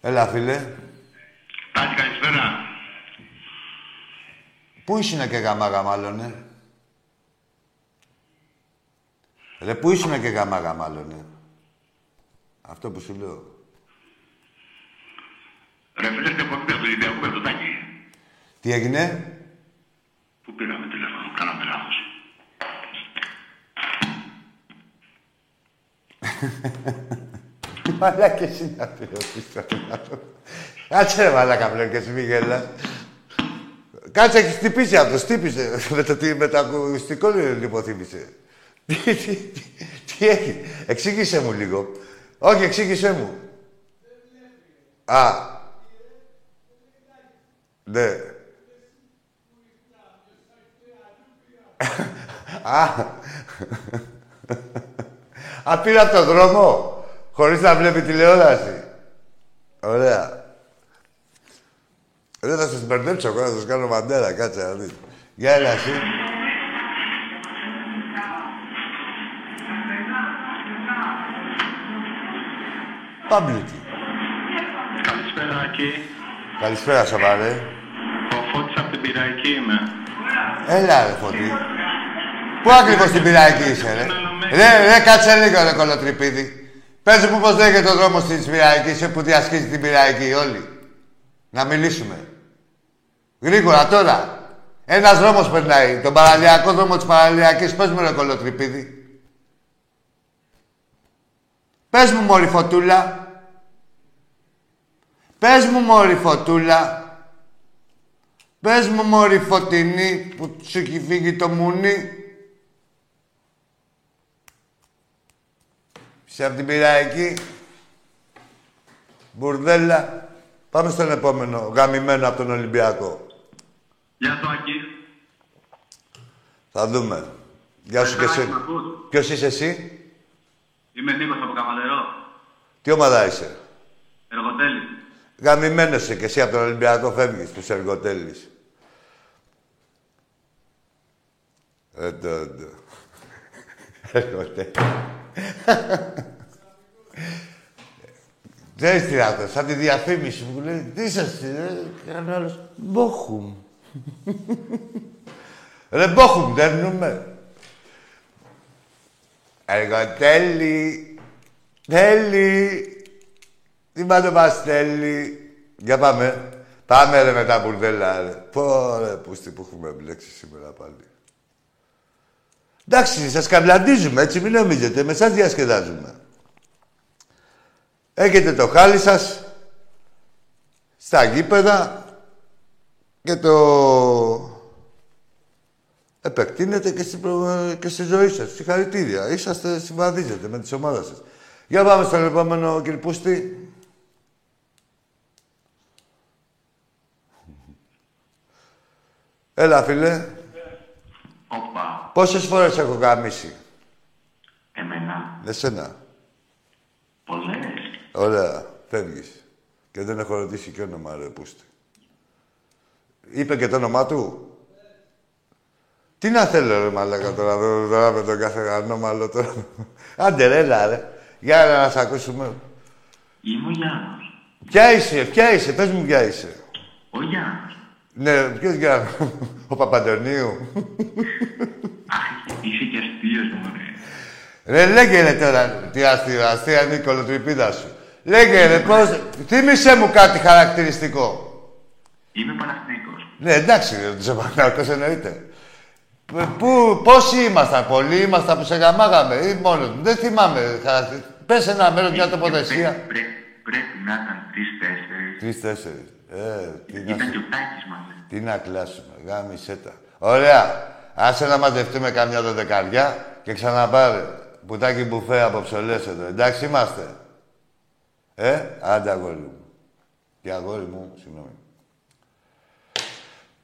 Έλα, φίλε. Τάκη, καλησπέρα. Πού ήσουν και γαμά γαμάλωνε; Ρε, πού ήσουν και γαμά γαμάλωνε. Αυτό που σου λέω. Ρε φίλε, στην εκπομπή από το Ολυμπιακό με το Τάκη. Τι έγινε; Πού πήραμε τηλέφωνο, κάναμε λάθος. Μαλάκες είναι αυτοί ο Κάτσε ρε μαλάκα πλέον και εσύ μη γελάς. Κάτσε, έχεις χτυπήσει αυτός, χτύπησε. με, το, τι- με το ακουστικό λιποθύμησε. Τι, τι, τι, τι έχει; Εξήγησε μου λίγο. Όχι, εξήγησε μου. Α. Ναι. Α. Α, πήρε από το δρόμο, χωρίς να βλέπει τηλεόραση. Ωραία. Δεν θα σας μπερδέψω εγώ, θα σας κάνω μαντέρα, κάτσε να δεις. Γεια έλα εσύ. Παμπλούκι. Καλησπέρα, Άκη. Καλησπέρα, σοβαρέ. Ο Φώτης από την Πυραϊκή είμαι. Έλα, ρε Φώτη. Πού ακριβώς στην Πυραϊκή είσαι, ρε; Ρε, ρε, κάτσε λίγο, ρε κολοτρυπίδι. Πες μου πώς λέγεται ο δρόμος της Πυραϊκής, ε, που διασχίζει την Πυραϊκή όλοι. Να μιλήσουμε. Γρήγορα, τώρα. Ένας δρόμος περνάει. Τον παραλιακό δρόμο της Παραλιακής. Πες μου, ρε κολοτρυπίδι. Πες μου, μωρή φωτούλα. Πες μου μωρή φωτούλα, πες μου μωρή φωτεινή που σου έχει φύγει το μουνί. Σε αυτήν μπουρδέλα. Πάμε στον επόμενο, γαμημένο από τον Ολυμπιακό. Γεια σου, Άκη. Θα δούμε. Γεια σου και εσύ. Ποιος είσαι εσύ; Είμαι Νίκος από Καμαλερό. Τι ομάδα είσαι; Εργοτέλης. Γαμημένος είσαι και εσύ από τον Ολυμπιακό φεύγεις, τους εργοτέλεις. Ε, το, το. Εργοτέλη. Ξέρεις τι να το, σαν τη διαφήμιση που λέει, τι είσαστε, ρε, και ο άλλος, Μπόχουμ. Ρε, Μπόχουμ, δέρνουμε. Εργοτέλη, τέλει, τι πάντα μας θέλει. Για πάμε. Πάμε ρε με τα μπουρδέλα, ρε. Πω ρε, πούστη που έχουμε μπλέξει σήμερα πάλι. Εντάξει, σας καμπλαντίζουμε, έτσι μην νομίζετε. Με σας διασκεδάζουμε. Έχετε το χάλι σας στα γήπεδα και το επεκτείνετε και, στην προ- και στη ζωή σας. Συγχαρητήρια. Είσαστε, συμβαδίζετε με τις ομάδες σας. Για πάμε στον επόμενο, κύριε Πούστη. Έλα, φίλε. Όπα. Πόσες φορές έχω γαμίσει. Εμένα. Εσένα. Πολλές. Ωραία. Φεύγεις. Και δεν έχω ρωτήσει και όνομα, ρε Πούστη. Είπε και το όνομά του; Τι να θέλω, ρε μαλάκα, τώρα, τώρα, τώρα με τον κάθε ανώμαλο τώρα. Άντε, ρε, έλα, ρε. Για να σε ακούσουμε. Είμαι ο Γιάννος. Ποια είσαι, ποια είσαι, πες μου ποια είσαι. Ο Γιάννος. Ναι, ποιος για ο Παπαντονίου. Αχ, είσαι και αστείος μου, ρε. Ρε, λέγε ρε τώρα, τι αστεία, αστεία είναι η κολοτρυπίδα σου. Λέγε ρε, πώς... Θύμησέ μου κάτι χαρακτηριστικό. Είμαι Παναθηναϊκός. Ναι, εντάξει, ρε, τους Παναθηναϊκός εννοείται. Ε, Πού, πόσοι ήμασταν, πολλοί ήμασταν που σε γαμάγαμε ή μόνος μου. Δεν θυμάμαι. χαρακτηρι- Πες ένα μέρος, μια τοποθεσία. Πρέ- πρέ- Πρέπει να ήταν τρεις-τέσσερις. Τρεις-τέσσερις. Ε, τι να, Ήταν σου- και ο Τάκης μαζί. τι να κλάσουμε, γάμισέ τα. Ωραία. Άσε να μαζευτούμε καμιά δεκαριά και ξαναπάρε. Πουτάκι μπουφέ από ψωλές εδώ. Εντάξει είμαστε. Ε, άντε αγόρι μου. Και αγόρι μου, συγγνώμη.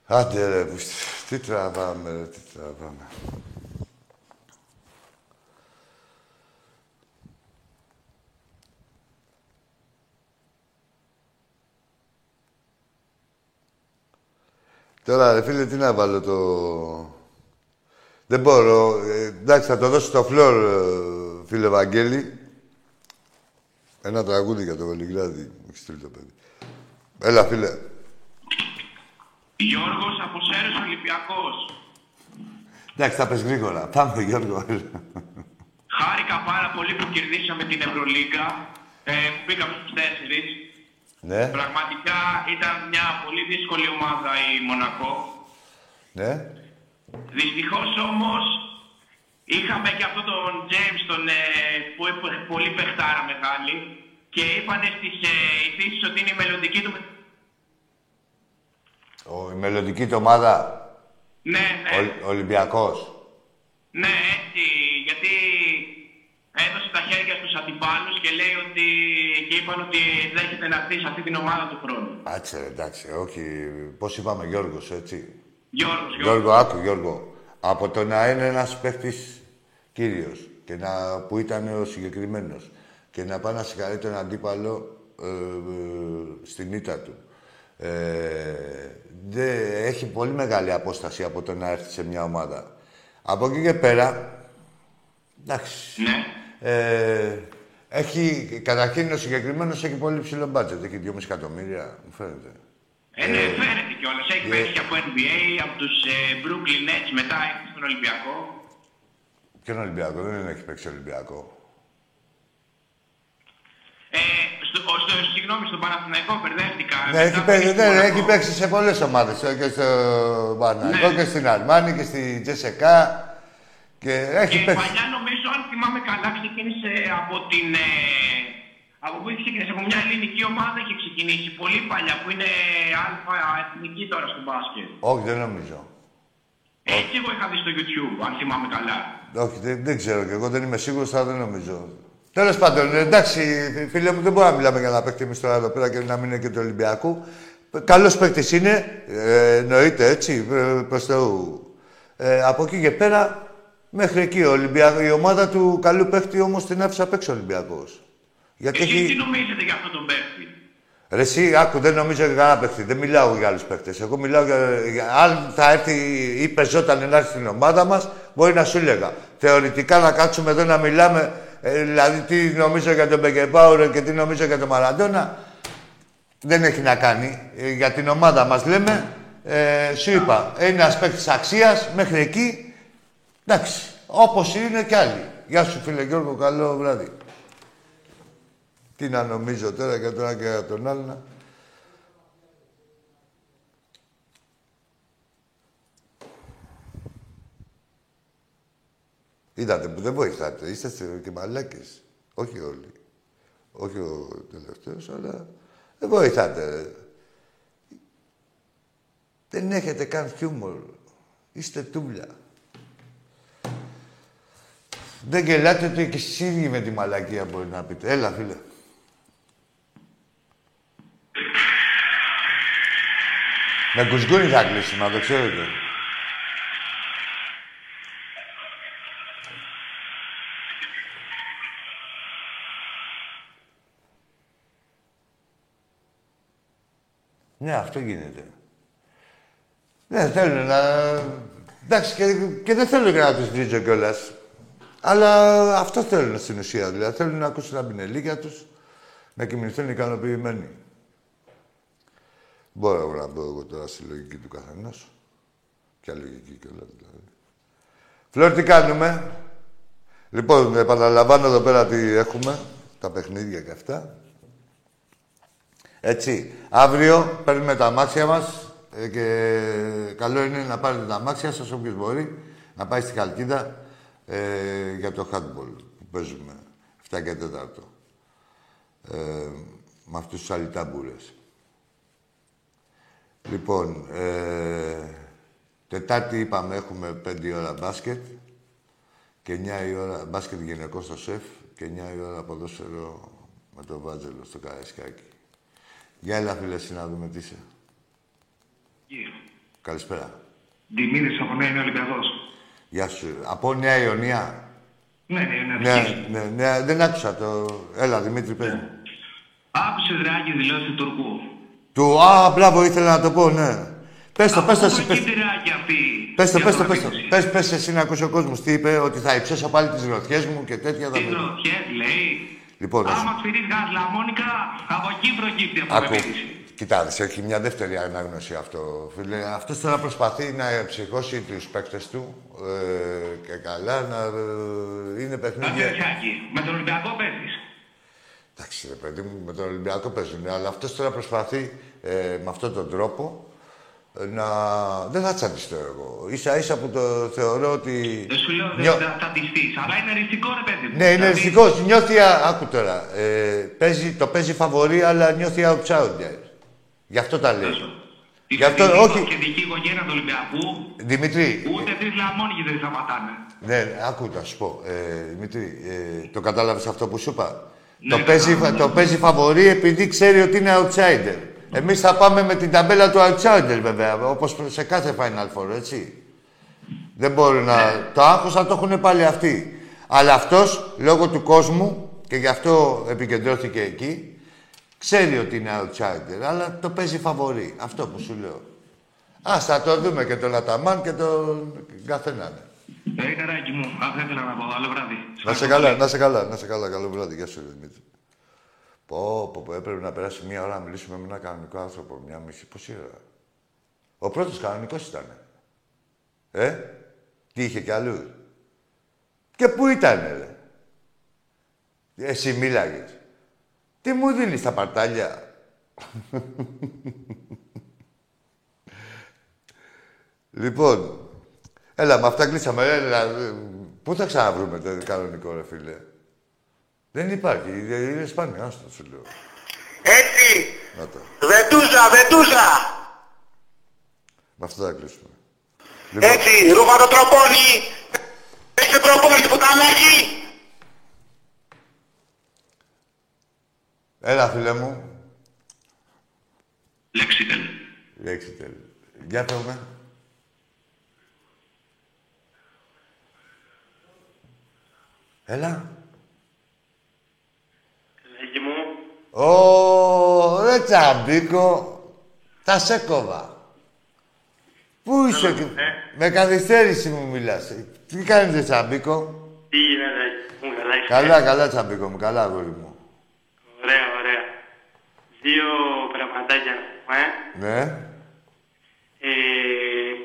Άντε ρε, που- τι τραβάμε ρε, τι τραβάμε. Τώρα, ρε φίλε, τι να βάλω το... Δεν μπορώ. Ε, εντάξει, θα το δώσω στο φλόρ, ε, φίλε Βαγγέλη. Ένα τραγούδι για το Βελιγράδι. Μου έχεις στείλει το παιδί. Έλα, φίλε. Γιώργος από Σέρες Ολυμπιακός. Εντάξει, θα πες γρήγορα. Πάμε, Γιώργος. έλα. Χάρηκα πάρα πολύ που κερδίσαμε την Ευρωλίγκα. Ε, που πήγαμε στους τέσσερις. Ναι, Πραγματικά ήταν μια πολύ δύσκολη ομάδα η Μονακό. ναι. Δυστυχώς όμως είχαμε και αυτόν τον James τον, ε, που είπε πολύ παιχτάρα μεγάλη και είπανε στις ε, ειδήσεις ότι είναι η μελλοντική του... Ο, η μελλοντική του ομάδα, Ναι, ναι, ο, Ολυμπιακός. ναι, έτσι, γιατί έδωσε τα χέρια στους αντιπάλους και λέει ότι και είπαν ότι δέχεται να έρθει σε αυτή την ομάδα του χρόνου. Άτσε, ρε, εντάξει, όχι. Πώς είπαμε, Γιώργος, έτσι. Γιώργος, Γιώργος. Γιώργο, άκου, Γιώργο. Από το να είναι ένας παίχτης κύριος και να, που ήταν ο συγκεκριμένος και να πάει να συγχαρεί τον αντίπαλο ε, ε, στην ήττα του. Ε, δε, έχει πολύ μεγάλη απόσταση από το να έρθει σε μια ομάδα. Από εκεί και πέρα, εντάξει, Ναι. Ε, έχει, καταρχήν ο συγκεκριμένος έχει πολύ ψηλό μπάτζετ, έχει 2,5 εκατομμύρια, μου φαίνεται. Ε, ναι, φαίνεται κιόλας. Έχει πέσει και από NBA, από τους ε, Brooklyn Nets, μετά έχει στον Ολυμπιακό. Ποιον Ολυμπιακό, δεν έχει παίξει Ολυμπιακό. Ε, στο, ο- στο, συγγνώμη, στον Παναθηναϊκό μπερδεύτηκα. Ναι, έχει, Μετά παίξει, πήγε ναι, στο ναι, Μονακό. έχει παίξει σε πολλές ομάδες. Και στο Παναγικό Ναι. και στην Αλμάνη και στη Τζεσεκά. Και έχει Και παίξει. παλιά νομίζω, αν θυμάμαι καλά, ξεκίνησε από την... Ε, από πού είχε ξεκινήσει, από μια ελληνική ομάδα είχε ξεκινήσει πολύ παλιά, που είναι αλφα εθνική τώρα στο μπάσκετ. Όχι, δεν νομίζω. Έτσι εγώ είχα δει στο YouTube, αν θυμάμαι καλά. Όχι, δεν, δεν ξέρω και εγώ δεν είμαι σίγουρος, αλλά δεν νομίζω. Τέλος πάντων, εντάξει, φίλε μου, δεν μπορούμε να μιλάμε για να παίκτη εμείς τώρα εδώ πέρα και να μην είναι και του Ολυμπιακού. Καλός παίκτης είναι, ε, εννοείται έτσι, ε, προς Θεού. Ε, από εκεί και πέρα, μέχρι εκεί ο Ολυμπιακό, η ομάδα του καλού παίκτη όμως την άφησε απ' έξω ο Ολυμπιακός. Γιατί Εσείς έχει. τι νομίζετε για αυτόν τον παίκτη; Ρε εσύ, άκου, δεν νομίζω για κανένα παίκτη. Δεν μιλάω για άλλους παίκτες. Εγώ μιλάω για, για. Αν θα έρθει ή πεζόταν να έρθει στην ομάδα μας, μπορεί να σου έλεγα. Θεωρητικά να κάτσουμε εδώ να μιλάμε, ε, δηλαδή τι νομίζω για τον Μπεκεμπάουρ και τι νομίζω για τον Μαραντόνα, δεν έχει να κάνει. Ε, για την ομάδα μας λέμε, ε, σου είπα, είναι ένας παίκτης αξίας μέχρι εκεί. Εντάξει, όπως είναι κι άλλοι. Γεια σου, φίλε Γιώργο, καλό βράδυ. Τι να νομίζω τώρα για τον ένα και για τον άλλο. Είδατε που δεν βοηθάτε. Είστε και μαλάκες. Όχι όλοι. Όχι ο τελευταίος, αλλά δεν βοηθάτε. Δεν έχετε καν χιούμορ. Είστε τούμπλα. Δεν γελάτε το και εσείς ίδιοι με τη μαλακία μπορεί να πείτε. Έλα, φίλε. Με κουσκούνι θα κλείσει, μα το ξέρετε. Ναι, αυτό γίνεται. Ναι, θέλουν να... Εντάξει, και, και δεν θέλω και να τους βρίζω κιόλας. Αλλά αυτό θέλουν στην ουσία. Δηλαδή θέλουν να ακούσουν τα πινελίκια τους, να κοιμηθούν ικανοποιημένοι. Μπορώ να μπω εγώ τώρα στη λογική του καθενός. Ποια λογική κιόλα δηλαδή. Φλόρ, τι κάνουμε; Λοιπόν, επαναλαμβάνω εδώ πέρα τι έχουμε. Τα παιχνίδια και αυτά. Έτσι. Αύριο παίρνουμε τα αμάξια μας ε, και καλό είναι να πάρετε τα αμάξια σας όποιος μπορεί να πάει στη Χαλκίδα ε, για το handball που παίζουμε 7 και 4. Ε, με αυτούς τους αλυτάμπουρες. Λοιπόν, ε, Τετάρτη είπαμε έχουμε 5 η ώρα μπάσκετ και 9 η ώρα μπάσκετ γυναικό στο σεφ και 9 η ώρα ποδόσφαιρο με το Βάτζελο στο Καραϊσκάκι. Γεια έλα φίλε εσύ να δούμε τι είσαι. Καλησπέρα. Δημήτρης από Νέα Ολυμπιακός. Γεια σου. Από Νέα Ιωνία. Ναι, ναι, ναι. Ναι, αρχίζει. ναι, ναι, δεν άκουσα το... Έλα, Δημήτρη, πες μου. Άκουσε Δράκη δηλώσει του Τουρκού. Του, α, μπράβο, ήθελα να το πω, ναι. Πες το, πες το, Από εσύ, πού πες εκεί Δράκη αυτή. Πες το, η πες το, πες το. αυτοπεποίθηση. Πες, πες εσύ να ακούσει ο κόσμος τι είπε, ότι θα υψώσω πάλι τις γροθιές μου και τέτοια. θα Τι με- γροθιές λέει. Λοιπόν, να σου- Άμα σφυρείς γάζ λαμόνικα, από εκεί προκύπτει η Άκου. αυτοπεποίθηση. Κοιτάξτε, έχει μια δεύτερη ανάγνωση αυτό, φίλε. Αυτός τώρα προσπαθεί να ψυχώσει τους παίκτες του ε, και καλά να ε, είναι παιχνίδια. Αντιρσιάκη, με τον Ολυμπιακό παίζεις. Εντάξει, ρε παιδί μου, με τον Ολυμπιακό παίζουν. Αλλά αυτός τώρα προσπαθεί ε, με αυτόν τον τρόπο ε, να. Δεν θα τσαντιστώ εγώ. σα ίσα που το θεωρώ ότι. Δεν σου λέω Νιώ- δεν θα τσαντιστείς, αλλά είναι ριστικό ρε παιδί μου. Ναι, είναι Δηλαδή, ριστικό. Νιώθει. α- Άκου τώρα. Ε, παίζει, το παίζει φαβορή, αλλά νιώθει outsider. Γι' αυτό τα λέει. Η Γι' αυτό, κεντρική- όχι. η κεντρική οικογένεια του Ολυμπιακού, Δημήτρη, ούτε τρεις λαμόνικοι δεν σταματάνε. Ναι, άκου να σου πω. Ε, Δημήτρη, ε, το κατάλαβες αυτό που σου είπα; Ναι, το, παίζει, κατάλαβα. το παίζει φαβορή επειδή ξέρει ότι είναι outsider. Εμείς θα πάμε με την ταμπέλα του outsider βέβαια, όπως σε κάθε Final Four, έτσι. Δεν μπορούν να... Το άγχος θα το έχουν πάλι αυτοί. Αλλά αυτός, λόγω του κόσμου, και γι' αυτό επικεντρώθηκε εκεί, ξέρει ότι είναι outsider, αλλά το παίζει φαβορή. Αυτό που σου λέω. Ας θα το δούμε και τον Αταμάν και τον καθέναν. Ε, καράκι μου, αυτό ήθελα να πω. Άλλο βράδυ. Να σε καλά, να σε καλά, να σε καλά. Καλό βράδυ. Γεια σου, ρε Δημήτρη. Πω, πω, πω, έπρεπε να περάσει μία ώρα να μιλήσουμε με έναν κανονικό άνθρωπο. Μία μισή, πόση ώρα. Ο πρώτος κανονικός ήταν. Ε, τι είχε κι αλλού; Και πού ήταν, ρε; Εσύ μίλαγες. Τι μου δίνεις τα παρτάλια; λοιπόν, έλα, με αυτά κλείσαμε. Έλα, ε, πού θα ξαναβρούμε το κανονικό, ρε φίλε; Δεν υπάρχει. Είναι σπάνιο, άστο σου λέω. Έτσι. Να το. Βεντούζα, βεντούζα. Με αυτό θα κλείσουμε. Λοιπόν, Έτσι, ρούχα το τροπόνι. Παίξτε τροπόνι, πουτανάκι. Έλα, φίλε μου. Λέξιτελ. Λέξιτελ. Για το με. Έλα. Λέγει μου, Ω, ρε τσαμπίκο. Τα σε κόβα. Πού είσαι και... Με καθυστέρηση μου μιλάς. Τι κάνεις, ρε τσαμπίκο; τι γίνεται, μου καλά είσαι. Καλά, καλά, τσαμπίκο μου. Καλά, αγόρι μου. Ωραία, ωραία. Δύο πραγματάκια να πούμε. Ναι. Ε,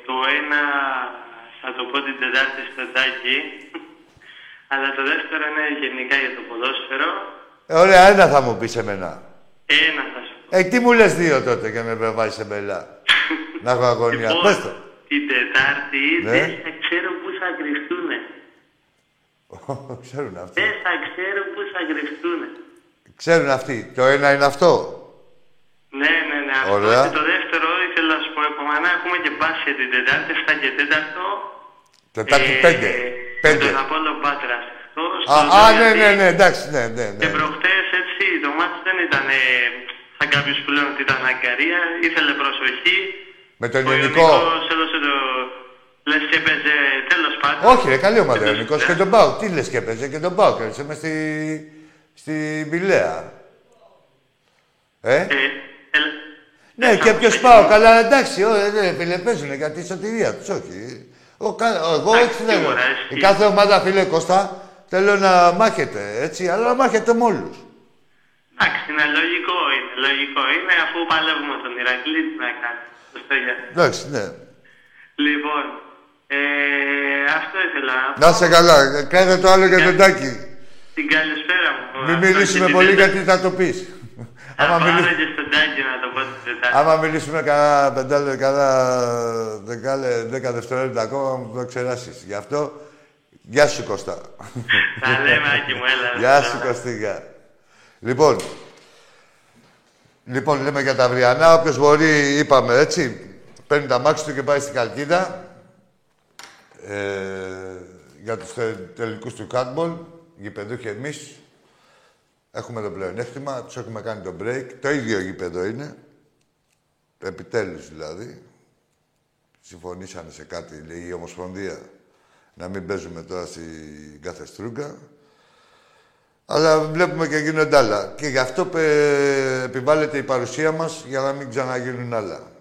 το ένα θα το πω την Τετάρτη στο Τάκη. Αλλά το δεύτερο είναι γενικά για το ποδόσφαιρο. Ε, ωραία, ένα θα μου πεις εμένα. Ένα θα σου πω. Ε, τι μου λες δύο τότε και με βάζεις σε μπελά. Να έχω αγωνία. Λοιπόν, Πες το. Την Τετάρτη Ναι. δεν θα ξέρω πού θα κρυφτούνε. Ξέρουν αυτοί. Δεν θα ξέρω πού θα κρυφτούνε. Ξέρουν αυτοί. Το ένα είναι αυτό. Ναι, ναι, ναι. Αυτό Ωραία. και το δεύτερο ήθελα να σου πω επόμενα. Έχουμε και μπάσκετ την Τετάρτη, 7 και 4. Τετάρτη Ε, πέντε. Με Πέντε. τον Απόλλω Πάτρας. Αυτό, Α, στο α, ναι, Ζώδιο. ναι, ναι, εντάξει, ναι, ναι, Και ναι. προχτές έτσι το μάτς δεν ήταν ε, σαν κάποιους που λένε ότι ήταν αγκαρία. Ήθελε προσοχή. Με τον Ο Ιωνικό. Ιωνικός έδωσε το... Λες και έπαιζε τέλος πάντων. Όχι, ρε, καλή ομάδα ο Και το- Ιωνικός. Και τον Πάο. Τι λες και έπαιζε και τον Πάο. Και μες στη... στη Μπιλέα. Ε, Ε, ελ- ναι, ε, και θα- ποιος Πάο. Καλά, εντάξει, ωραία, ναι, φίλε, παίζουνε για τη σωτηρία τους, όχι. Ο, κα- εγώ Εντάξει, έτσι λέγω. σίγουρα, Η εσύ. κάθε ομάδα, φίλε Κώστα, θέλω να μάχεται, έτσι, αλλά να μάχεται με όλους. Εντάξει, είναι λογικό είναι. Λογικό είναι αφού παλεύουμε τον Ηρακλή, τι να κάνει. Σωστό για. Εντάξει, ναι. Λοιπόν, ε, αυτό ήθελα να πω. Να είσαι καλά. Κάνε το άλλο για τον Τάκη. Την καλησπέρα μου. Μην Αυτό μιλήσουμε και την πολύ Τετάρτη. γιατί θα το πεις. Θα Άμα, πάρω μιλήσουμε, και στον Τάκη να το πω την Τετάρτη. άμα μιλήσουμε κανένα πεντάλε, κανένα δεκάλε, δέκα δευτερόλεπτα ακόμα μου το ξεράσεις. Γι' αυτό, γεια σου Κώστα. Τα λέμε, Άκη μου, έλα. Γεια σου Κωστίγια. Λοιπόν, λοιπόν, λέμε για τα αυριανά. Όποιος μπορεί, είπαμε έτσι, παίρνει τα μάξι του και πάει στην Καλκίδα. Ε, για τους τε, τελικούς του handball, γηπεδούχοι εμείς. Έχουμε το πλεονέκτημα, τους έχουμε κάνει το break. Το ίδιο γήπεδο είναι. Επιτέλους δηλαδή. Συμφωνήσανε σε κάτι, λέει η Ομοσπονδία, να μην παίζουμε τώρα στην κάθε στρούγκα. Αλλά βλέπουμε και γίνονται άλλα. Και γι' αυτό ε, επιβάλλεται η παρουσία μας για να μην ξαναγίνουν άλλα.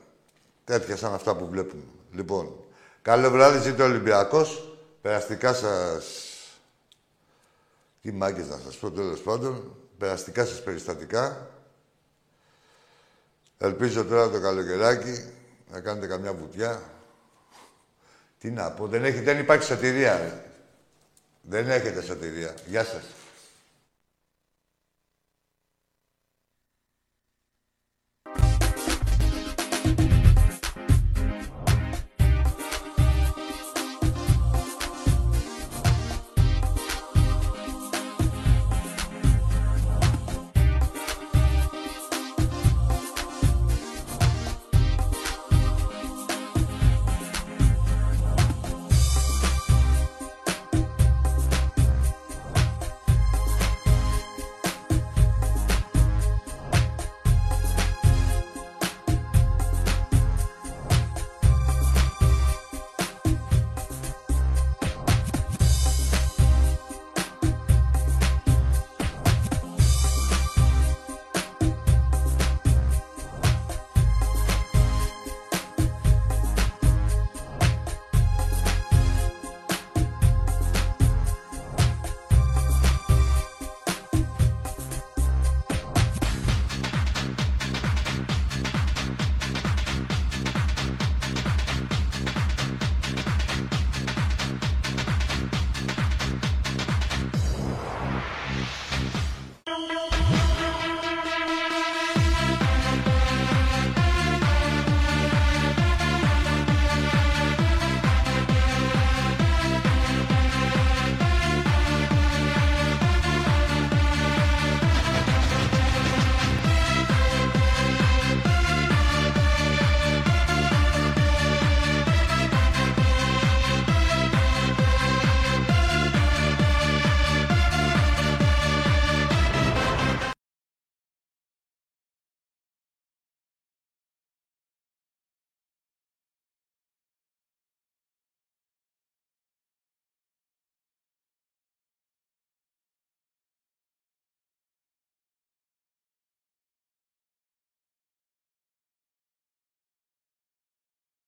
Τέτοια σαν αυτά που βλέπουμε. Λοιπόν, καλό βράδυ, ζήτω ο Ολυμπιακός. Περαστικά σας... Τι μάγκες να σας πω τέλος πάντων. Περαστικά σας περιστατικά. Ελπίζω τώρα το καλοκαιράκι να κάνετε καμιά βουτιά. Τι να πω, δεν, έχει, δεν υπάρχει σωτηρία. ρε. Δεν έχετε σωτηρία. Γεια σας.